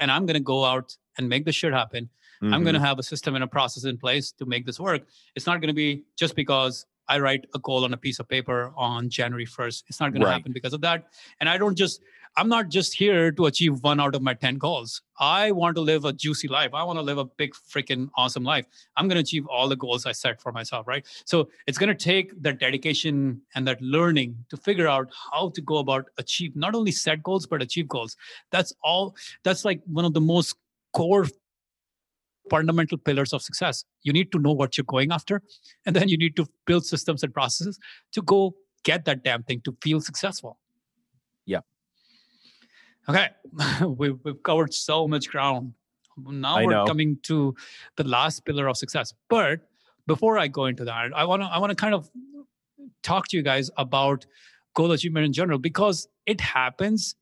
And I'm going to go out and make this shit happen. Mm-hmm. I'm going to have a system and a process in place to make this work. It's not going to be just because I write a goal on a piece of paper on January 1st. It's not going right. to happen because of that. And I don't just, I'm not just here to achieve one out of my 10 goals. I want to live a juicy life. I want to live a big, freaking awesome life. I'm going to achieve all the goals I set for myself, right? So it's going to take that dedication and that learning to figure out how to go about achieve, not only set goals, but achieve goals. That's all, that's like one of the most core fundamental pillars of success. You need to know what you're going after, and then you need to build systems and processes to go get that damn thing to feel successful. Yeah. Okay, we've, we've covered so much ground. Now I we're know. coming to the last pillar of success. But before I go into that, I want to I want to kind of talk to you guys about goal achievement in general because it happens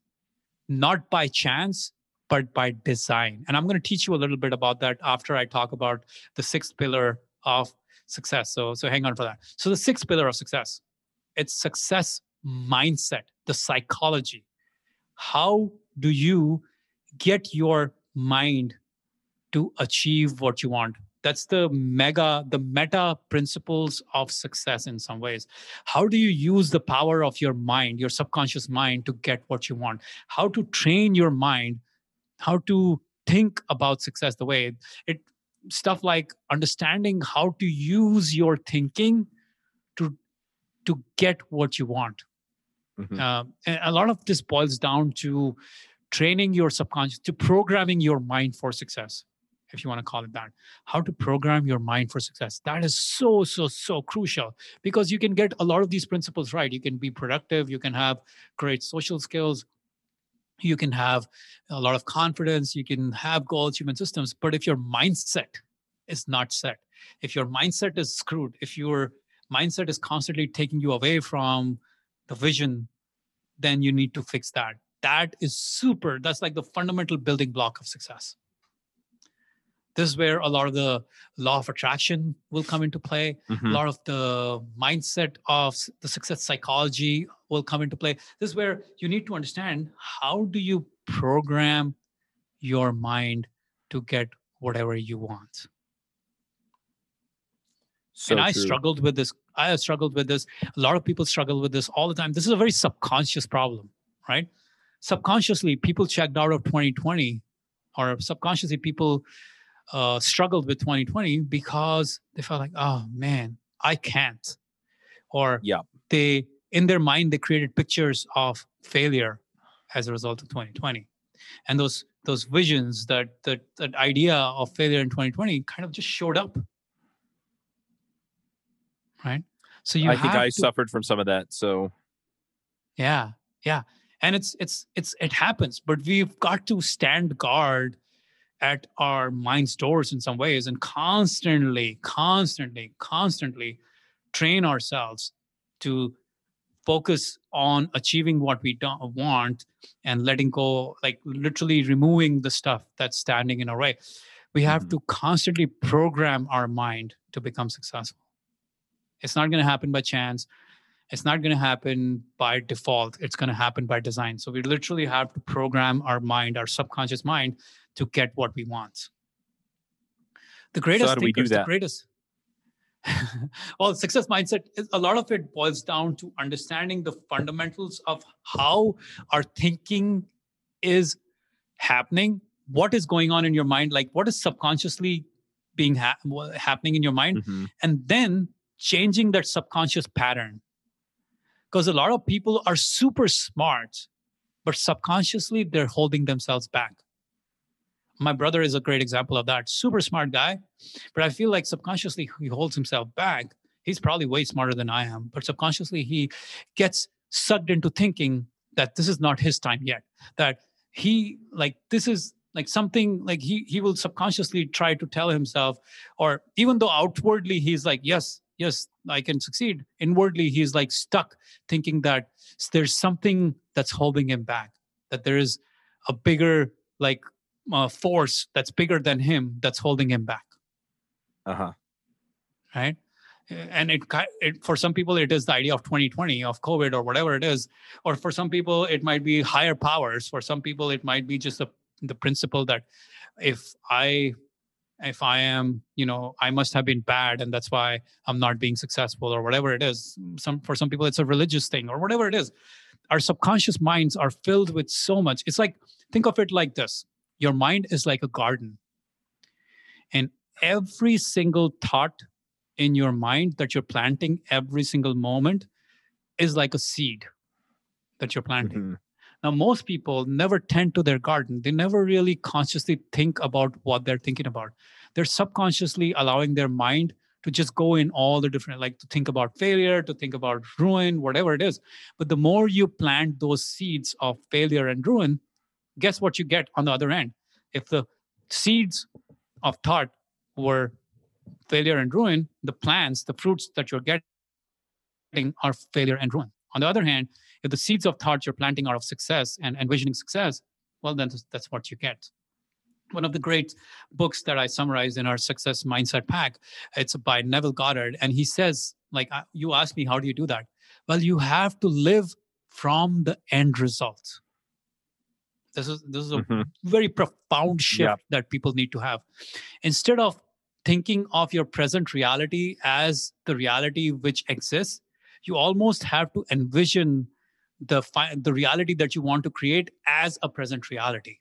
not by chance but by design. And I'm going to teach you a little bit about that after I talk about the sixth pillar of success. So, so hang on for that. So the sixth pillar of success, it's success mindset, the psychology. How do you get your mind to achieve what you want? That's the mega, the meta principles of success in some ways. How do you use the power of your mind, your subconscious mind, to get what you want? How to train your mind how to think about success the way it stuff like understanding how to use your thinking to to get what you want. Mm-hmm. uh, and a lot of this boils down to training your subconscious to programming your mind for success if you want to call it that. How to program your mind for success. That is so so so crucial because you can get a lot of these principles right. You can be productive you can have great social skills you can have a lot of confidence you can have goals human systems but if your mindset is not set if your mindset is screwed if your mindset is constantly taking you away from the vision then you need to fix that. That is super that's like the fundamental building block of success this is where a lot of the law of attraction will come into play. Mhm. a lot of the mindset of the success psychology will come into play. This is where you need to understand how do you program your mind to get whatever you want. So and i true. struggled with this i have struggled with this. A lot of people struggle with this all the time. This is a very subconscious problem right? Subconsciously people checked out of 2020 or subconsciously people uh, struggled with 2020 because they felt like oh man i can't or Yeah. they in their mind they created pictures of failure as a result of 2020 and those those visions that that that idea of failure in 2020 kind of just showed up right so you I think I to- suffered from some of that. So yeah yeah and it's it's it's it happens but we've got to stand guard at our mind's doors in some ways and constantly constantly constantly train ourselves to focus on achieving what we don't want and letting go like literally removing the stuff that's standing in our way. We have Mhm. to constantly program our mind to become successful. It's not going to happen by chance it's not going to happen by default it's going to happen by design. So we literally have to program our mind our subconscious mind to get what we want. The greatest how do we do thinkers, the greatest well success mindset is, a lot of it boils down to understanding the fundamentals of how our thinking is happening. What is going on in your mind like what is subconsciously being ha- happening in your mind? Mhm. and then changing that subconscious pattern because a lot of people are super smart but subconsciously they're holding themselves back. My brother is a great example of that. Super smart guy but i feel like subconsciously he holds himself back. He's probably way smarter than i am but subconsciously he gets sucked into thinking that this is not his time yet that he like this is like something like he he will subconsciously try to tell himself or even though outwardly he's like yes yes i can succeed. Inwardly he's like stuck thinking that there's something that's holding him back that there is a bigger like uh, force that's bigger than him that's holding him back. Uh-huh. right? And it, it for some people it is the idea of 2020 of covid or whatever it is or for some people it might be higher powers. For some people it might be just the, the principle that if i if i am you know i must have been bad and that's why i'm not being successful or whatever it is. Some for some people it's a religious thing or whatever it is. Our subconscious minds are filled with so much. It's like think of it like this. Your mind is like a garden. And every single thought in your mind that you're planting every single moment is like a seed that you're planting. Mhm. Now, most people never tend to their garden. They never really consciously think about what they're thinking about. They're subconsciously allowing their mind to just go in all the different, like to think about failure, to think about ruin, whatever it is. But the more you plant those seeds of failure and ruin, guess what you get on the other end? If the seeds of thought were failure and ruin, the plants, the fruits that you're getting are failure and ruin. On the other hand, if the seeds of thought you're planting are of success and envisioning success, well, then that's- what you get. One of the great books that I summarized in our success mindset pack, it's by Neville Goddard, and he says, like, uh, you ask me, how do you do that? Well, you have to live from the end result. This is this is a Mhm. very profound shift Yeah. that people need to have. Instead of thinking of your present reality as the reality which exists, you almost have to envision the fi- the reality that you want to create as a present reality.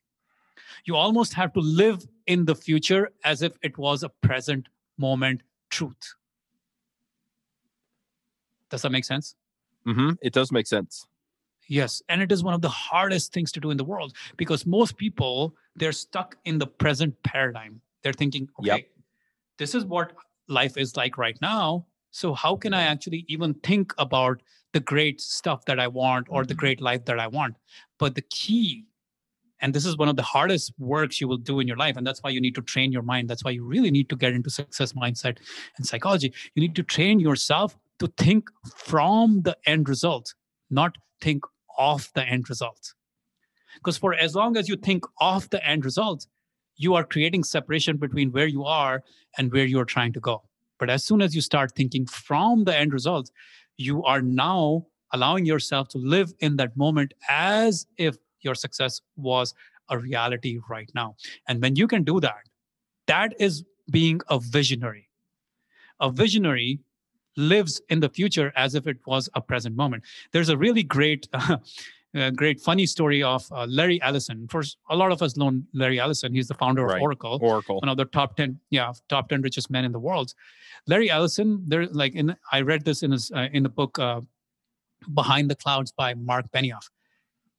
You almost have to live in the future as if it was a present moment truth. Does that make sense? Mhm. It does make sense. Yes, and it is one of the hardest things to do in the world because most people they're stuck in the present paradigm. They're thinking, okay, Yep. this is what life is like right now. So how can I actually even think about the great stuff that I want or the Mhm. great life that I want? But the key and this is one of the hardest works you will do in your life and that's why you need to train your mind that's why you really need to get into success mindset and psychology you need to train yourself to think from the end result not think of the end result Because for as long as you think of the end result, you are creating separation between where you are and where you are trying to go. But as soon as you start thinking from the end result, you are now allowing yourself to live in that moment as if your success was a reality right now. And when you can do that, that is being a visionary. A visionary lives in the future as if it was a present moment. There's a really great, uh, great funny story of uh, Larry Ellison. First, a lot of us know Larry Ellison. He's the founder Right. of Oracle, Oracle. one of the top ten, yeah, top ten richest men in the world. Larry Ellison, there, like in, I read this in his uh, in the book uh, Behind the Clouds by Marc Benioff.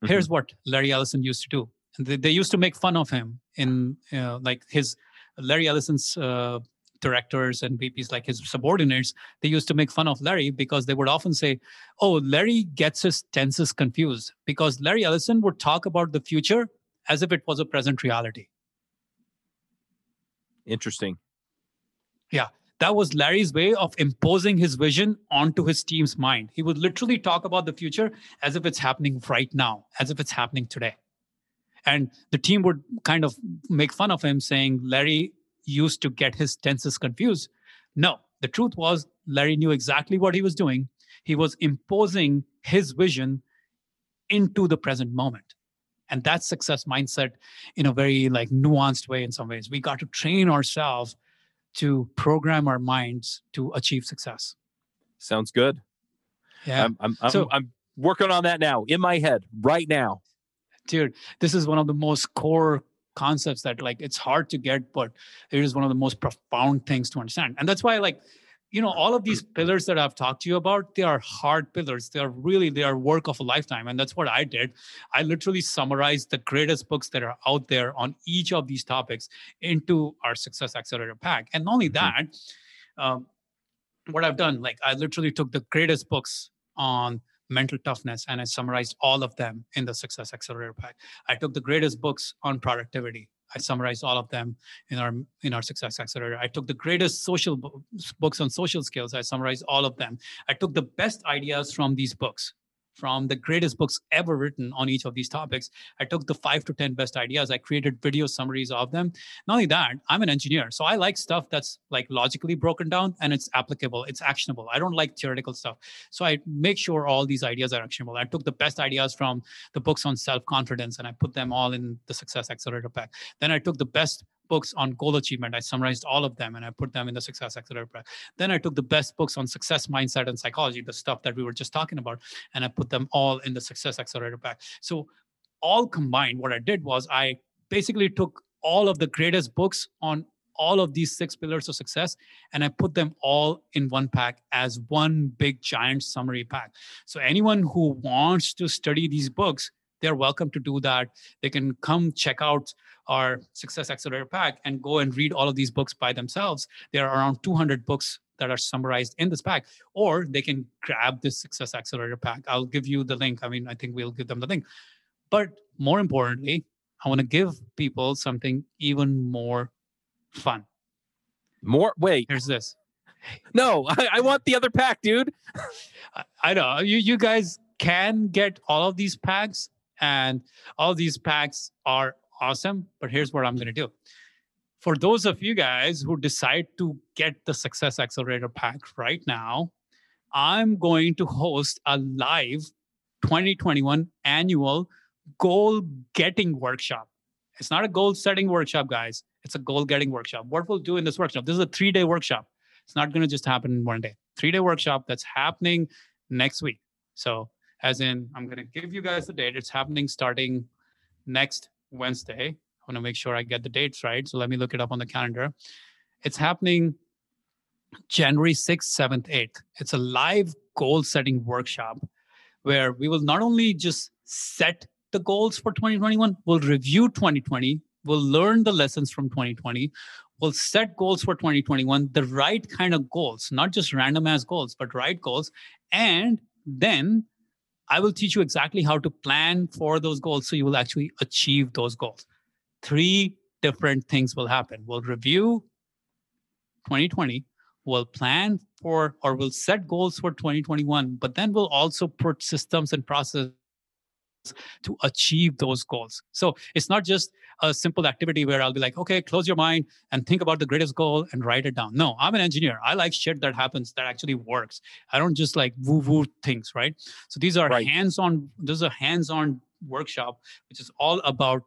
Here's what Larry Ellison used to do. They, they used to make fun of him in uh, like his Larry Ellison's uh, directors and VPs, like his subordinates. They used to make fun of Larry because they would often say, "Oh, Larry gets his tenses confused," because Larry Ellison would talk about the future as if it was a present reality. Interesting. Yeah. That was Larry's way of imposing his vision onto his team's mind. He would literally talk about the future as if it's happening right now, as if it's happening today. And the team would kind of make fun of him, saying Larry used to get his tenses confused. No, the truth was Larry knew exactly what he was doing. He was imposing his vision into the present moment. And that's success mindset in a very like nuanced way in some ways. We got to train ourselves to program our minds to achieve success. Sounds good. Yeah. I'm, I'm, I'm, So- I'm working on that now in my head right now. dude this is one of the most core concepts that like it's hard to get but it is one of the most profound things to understand. And that's why like you know all of these pillars that i've talked to you about they are hard pillars. They are really they are work of a lifetime. And that's what i did. I literally summarized the greatest books that are out there on each of these topics into our success accelerator pack. And not only Mhm. that um, what i've done like i literally took the greatest books on mental toughness and I summarized all of them in the Success Accelerator pack. I took the greatest books on productivity. I summarized all of them in our in our Success Accelerator. I took the greatest social bo- books on social skills. I summarized all of them. I took the best ideas from these books, from the greatest books ever written on each of these topics. I took the five to 10 best ideas. I created video summaries of them. Not only that, I'm an engineer. So I like stuff that's like logically broken down and it's applicable, it's actionable. I don't like theoretical stuff. So I make sure all these ideas are actionable. I took the best ideas from the books on self confidence and I put them all in the Success Accelerator pack. Then I took the best books on goal achievement. I summarized all of them and I put them in the Success Accelerator pack. Then I took the best books on success mindset and psychology, the stuff that we were just talking about, and I put them all in the Success Accelerator pack. So all combined, what I did was I basically took all of the greatest books on all of these six pillars of success and I put them all in one pack as one big giant summary pack. So anyone who wants to study these books, they're welcome to do that. They can come check out our Success Accelerator pack and go and read all of these books by themselves. There are around 200 books that are summarized in this pack, or they can grab this Success Accelerator pack. I'll give you the link. I mean, I think we'll give them the link. But more importantly, I want to give people something even more fun. More. Wait. Here's this. No, I, I want the other pack, dude. I- I know you you guys can get all of these packs, and all these packs are awesome. But here's what I'm going to do. For those of you guys who decide to get the Success Accelerator pack right now, I'm going to host a live 2021 annual goal getting workshop. It's not a goal setting workshop, guys. It's a goal getting workshop. What we'll do in this workshop, this is a three day workshop. It's not going to just happen in one day. Three day workshop that's happening next week. So, as in, I'm going to give you guys the date. It's happening starting next Wednesday. I want to make sure I get the dates right. So, let me look it up on the calendar. It's happening January 6th, 7th, 8th. It's a live goal setting workshop where we will not only just set the goals for 2021, we'll review 2020, we'll learn the lessons from 2020, we'll set goals for 2021, the right kind of goals, not just random ass goals, but right goals. And then I will teach you exactly how to plan for those goals so you will actually achieve those goals. Three different things will happen. We'll review 2020, we'll plan for or we'll set goals for 2021, but then we'll also put systems and process to achieve those goals. So it's not just a simple activity where I'll be like, okay, close your mind and think about the greatest goal and write it down. No, I'm an engineer. I like shit that happens that actually works. I don't just like woo woo things, right? So these are right. hands on, this is a hands on workshop, which is all about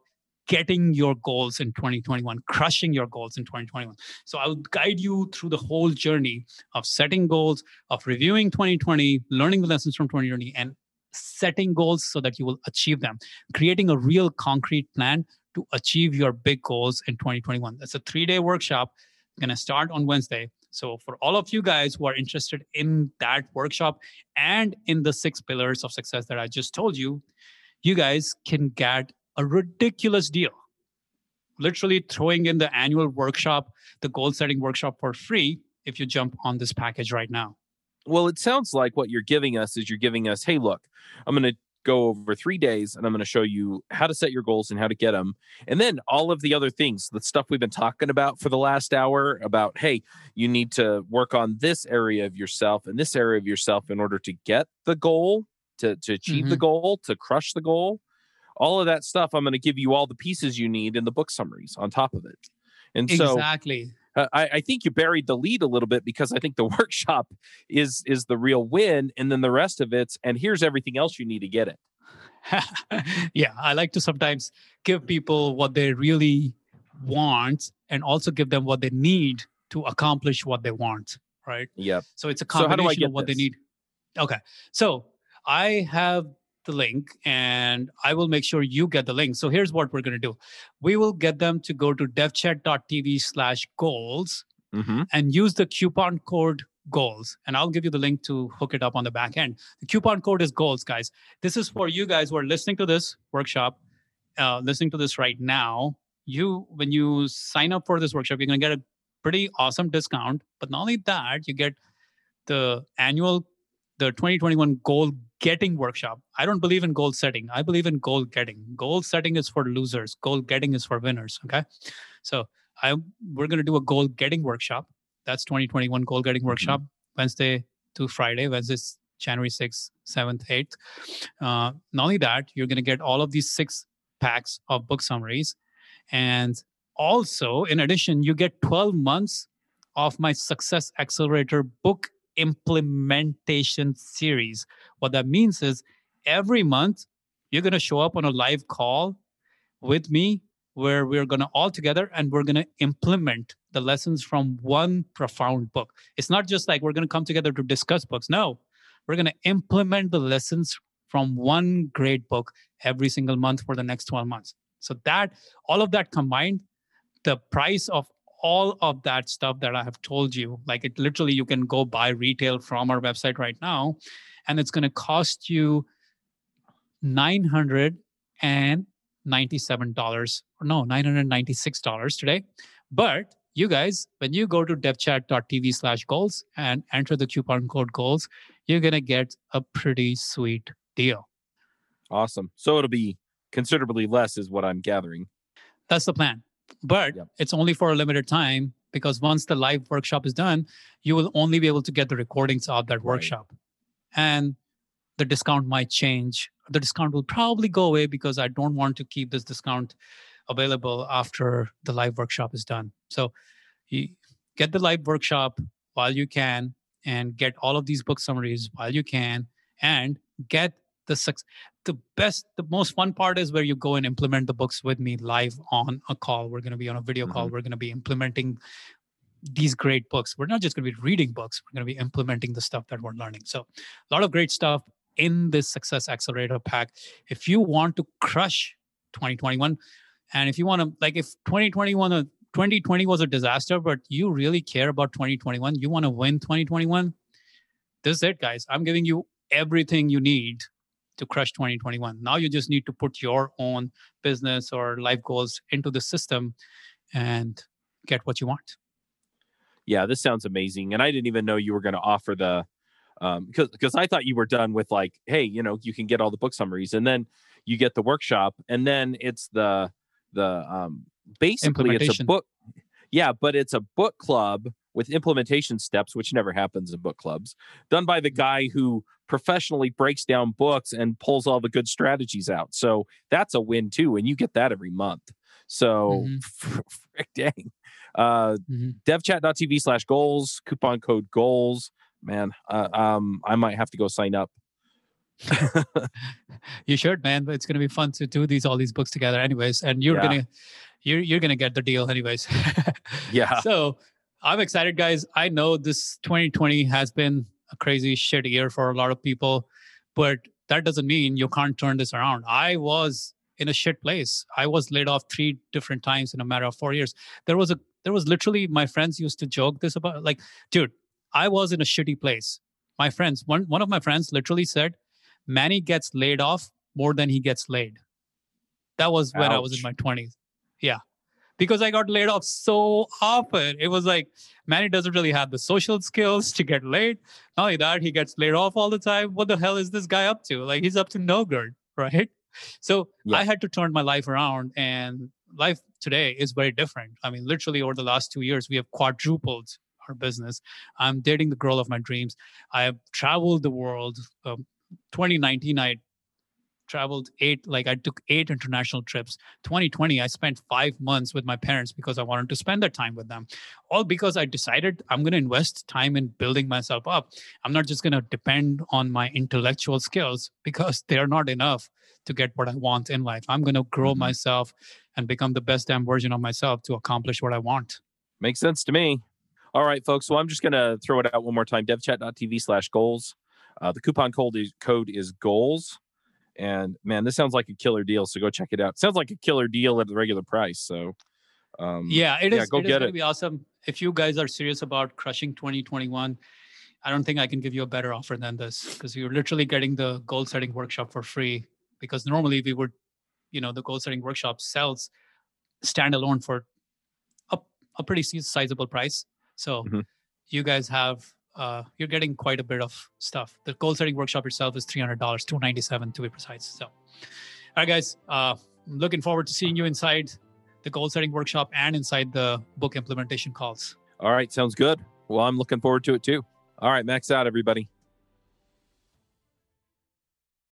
getting your goals in 2021, crushing your goals in 2021. So I'll guide you through the whole journey of setting goals, of reviewing 2020, learning the lessons from 2020, and setting goals so that you will achieve them, creating a real concrete plan to achieve your big goals in 2021. That's a three day workshop, going to start on Wednesday. So, for all of you guys who are interested in that workshop and in the six pillars of success that I just told you, you guys can get a ridiculous deal. Literally throwing in the annual workshop, the goal setting workshop for free if you jump on this package right now. Well, it sounds like what you're giving us is you're giving us, hey, look, I'm going to go over three days and I'm going to show you how to set your goals and how to get them. And then all of the other things, the stuff we've been talking about for the last hour about, hey, you need to work on this area of yourself and this area of yourself in order to get the goal, to, to achieve mm-hmm. the goal, to crush the goal. All of that stuff, I'm going to give you all the pieces you need in the book summaries on top of it. And so, exactly. Uh, I, I, think you buried the lead a little bit because I think the workshop is is the real win, and then the rest of it's and here's everything else you need to get it. yeah, I like to sometimes give people what they really want, and also give them what they need to accomplish what they want. Right. Yeah. So it's a combination so of what this? they need. Okay. So I have the link and I will make sure you get the link. So here's what we're going to do. We will get them to go to devchat.tv slash goals mm-hmm. and use the coupon code goals. And I'll give you the link to hook it up on the back end. The coupon code is goals, guys. This is for you guys who are listening to this workshop, uh, listening to this right now. You, when you sign up for this workshop, you're going to get a pretty awesome discount. But not only that, you get the annual the 2021 goal getting workshop. I don't believe in goal setting. I believe in goal getting. Goal setting is for losers. Goal getting is for winners. Okay. So I we're gonna do a goal getting workshop. That's 2021 goal getting mm-hmm. workshop, Wednesday to Friday. Wednesday's January 6th, 7th, 8th. Uh, not only that, you're gonna get all of these six packs of book summaries. And also, in addition, you get 12 months of my Success Accelerator book implementation series. What that means is every month you're going to show up on a live call with me where we're going to all together and we're going to implement the lessons from one profound book. It's not just like we're going to come together to discuss books. No, we're going to implement the lessons from one great book every single month for the next 12 months. So that all of that combined, the price of all of that stuff that I have told you, like it literally, you can go buy retail from our website right now, and it's going to cost you $997 or no, $996 today. But you guys, when you go to devchat.tv slash goals and enter the coupon code goals, you're going to get a pretty sweet deal. Awesome. So it'll be considerably less, is what I'm gathering. That's the plan but yep. it's only for a limited time because once the live workshop is done you will only be able to get the recordings of that workshop right. and the discount might change the discount will probably go away because i don't want to keep this discount available after the live workshop is done so you get the live workshop while you can and get all of these book summaries while you can and get the the best the most fun part is where you go and implement the books with me live on a call. We're going to be on a video mm-hmm. call we're going to be implementing these great books. We're not just going to be reading books. We're going to be implementing the stuff that we're learning. So a lot of great stuff in this success accelerator pack. If you want to crush 2021 and if you want to like if 2021 or 2020 was a disaster but you really care about 2021 you want to win 2021 this is it guys. I'm giving you everything you need to crush 2021. Now you just need to put your own business or life goals into the system and get what you want. Yeah, this sounds amazing. And I didn't even know you were going to offer the um because because I thought you were done with like, hey, you know, you can get all the book summaries and then you get the workshop and then it's the the um basically it's a book yeah, but it's a book club with implementation steps, which never happens in book clubs, done by the guy who professionally breaks down books and pulls all the good strategies out. So that's a win too. And you get that every month. So mm-hmm. frick dang. Uh, mm-hmm. devchat.tv slash goals, coupon code goals. Man, uh, um, I might have to go sign up. you should, man. But it's gonna be fun to do these all these books together, anyways. And you're yeah. gonna you're you're gonna get the deal, anyways. yeah. So I'm excited, guys. I know this 2020 has been a crazy shit year for a lot of people, but that doesn't mean you can't turn this around. I was in a shit place. I was laid off three different times in a matter of four years. There was a there was literally my friends used to joke this about like, dude, I was in a shitty place. My friends, one one of my friends literally said, Mani gets laid off more than he gets laid. That was when I was in my 20s. Yeah. Because I got laid off so often. It was like, Mani doesn't really have the social skills to get laid. Not only that, he gets laid off all the time. What the hell is this guy up to? Like, he's up to no good, right? So yeah. I had to turn my life around, and life today is very different. I mean, literally over the last two years, we have quadrupled our business. I'm dating the girl of my dreams. I have traveled the world. Um, 2019, I traveled eight like i took eight international trips. 2020 i spent five months with my parents because i wanted to spend that time with them. All because i decided i'm going to invest time in building myself up. I'm not just going to depend on my intellectual skills because they're not enough to get what i want in life. I'm going to grow mm-hmm. myself and become the best damn version of myself to accomplish what i want. Makes sense to me. All right folks so i'm just going to throw it out one more time. devchat.tv slash goals. Uh, the coupon code is, code is goals and man, this sounds like a killer deal. So go check it out. Sounds like a killer deal at the regular price. So um, yeah, it is. Yeah, go it get it. Be awesome. If you guys are serious about crushing 2021, I don't think I can give you a better offer than this because you're literally getting the goal setting workshop for free. Because normally we would, you know, the goal setting workshop sells standalone for a, a pretty sizable price. So mm-hmm. you guys have uh, you're getting quite a bit of stuff. The goal setting workshop itself is $300, 297 to be precise. So, all right, guys, uh, looking forward to seeing you inside the goal setting workshop and inside the book implementation calls. All right, sounds good. Well, I'm looking forward to it too. All right, max out, everybody.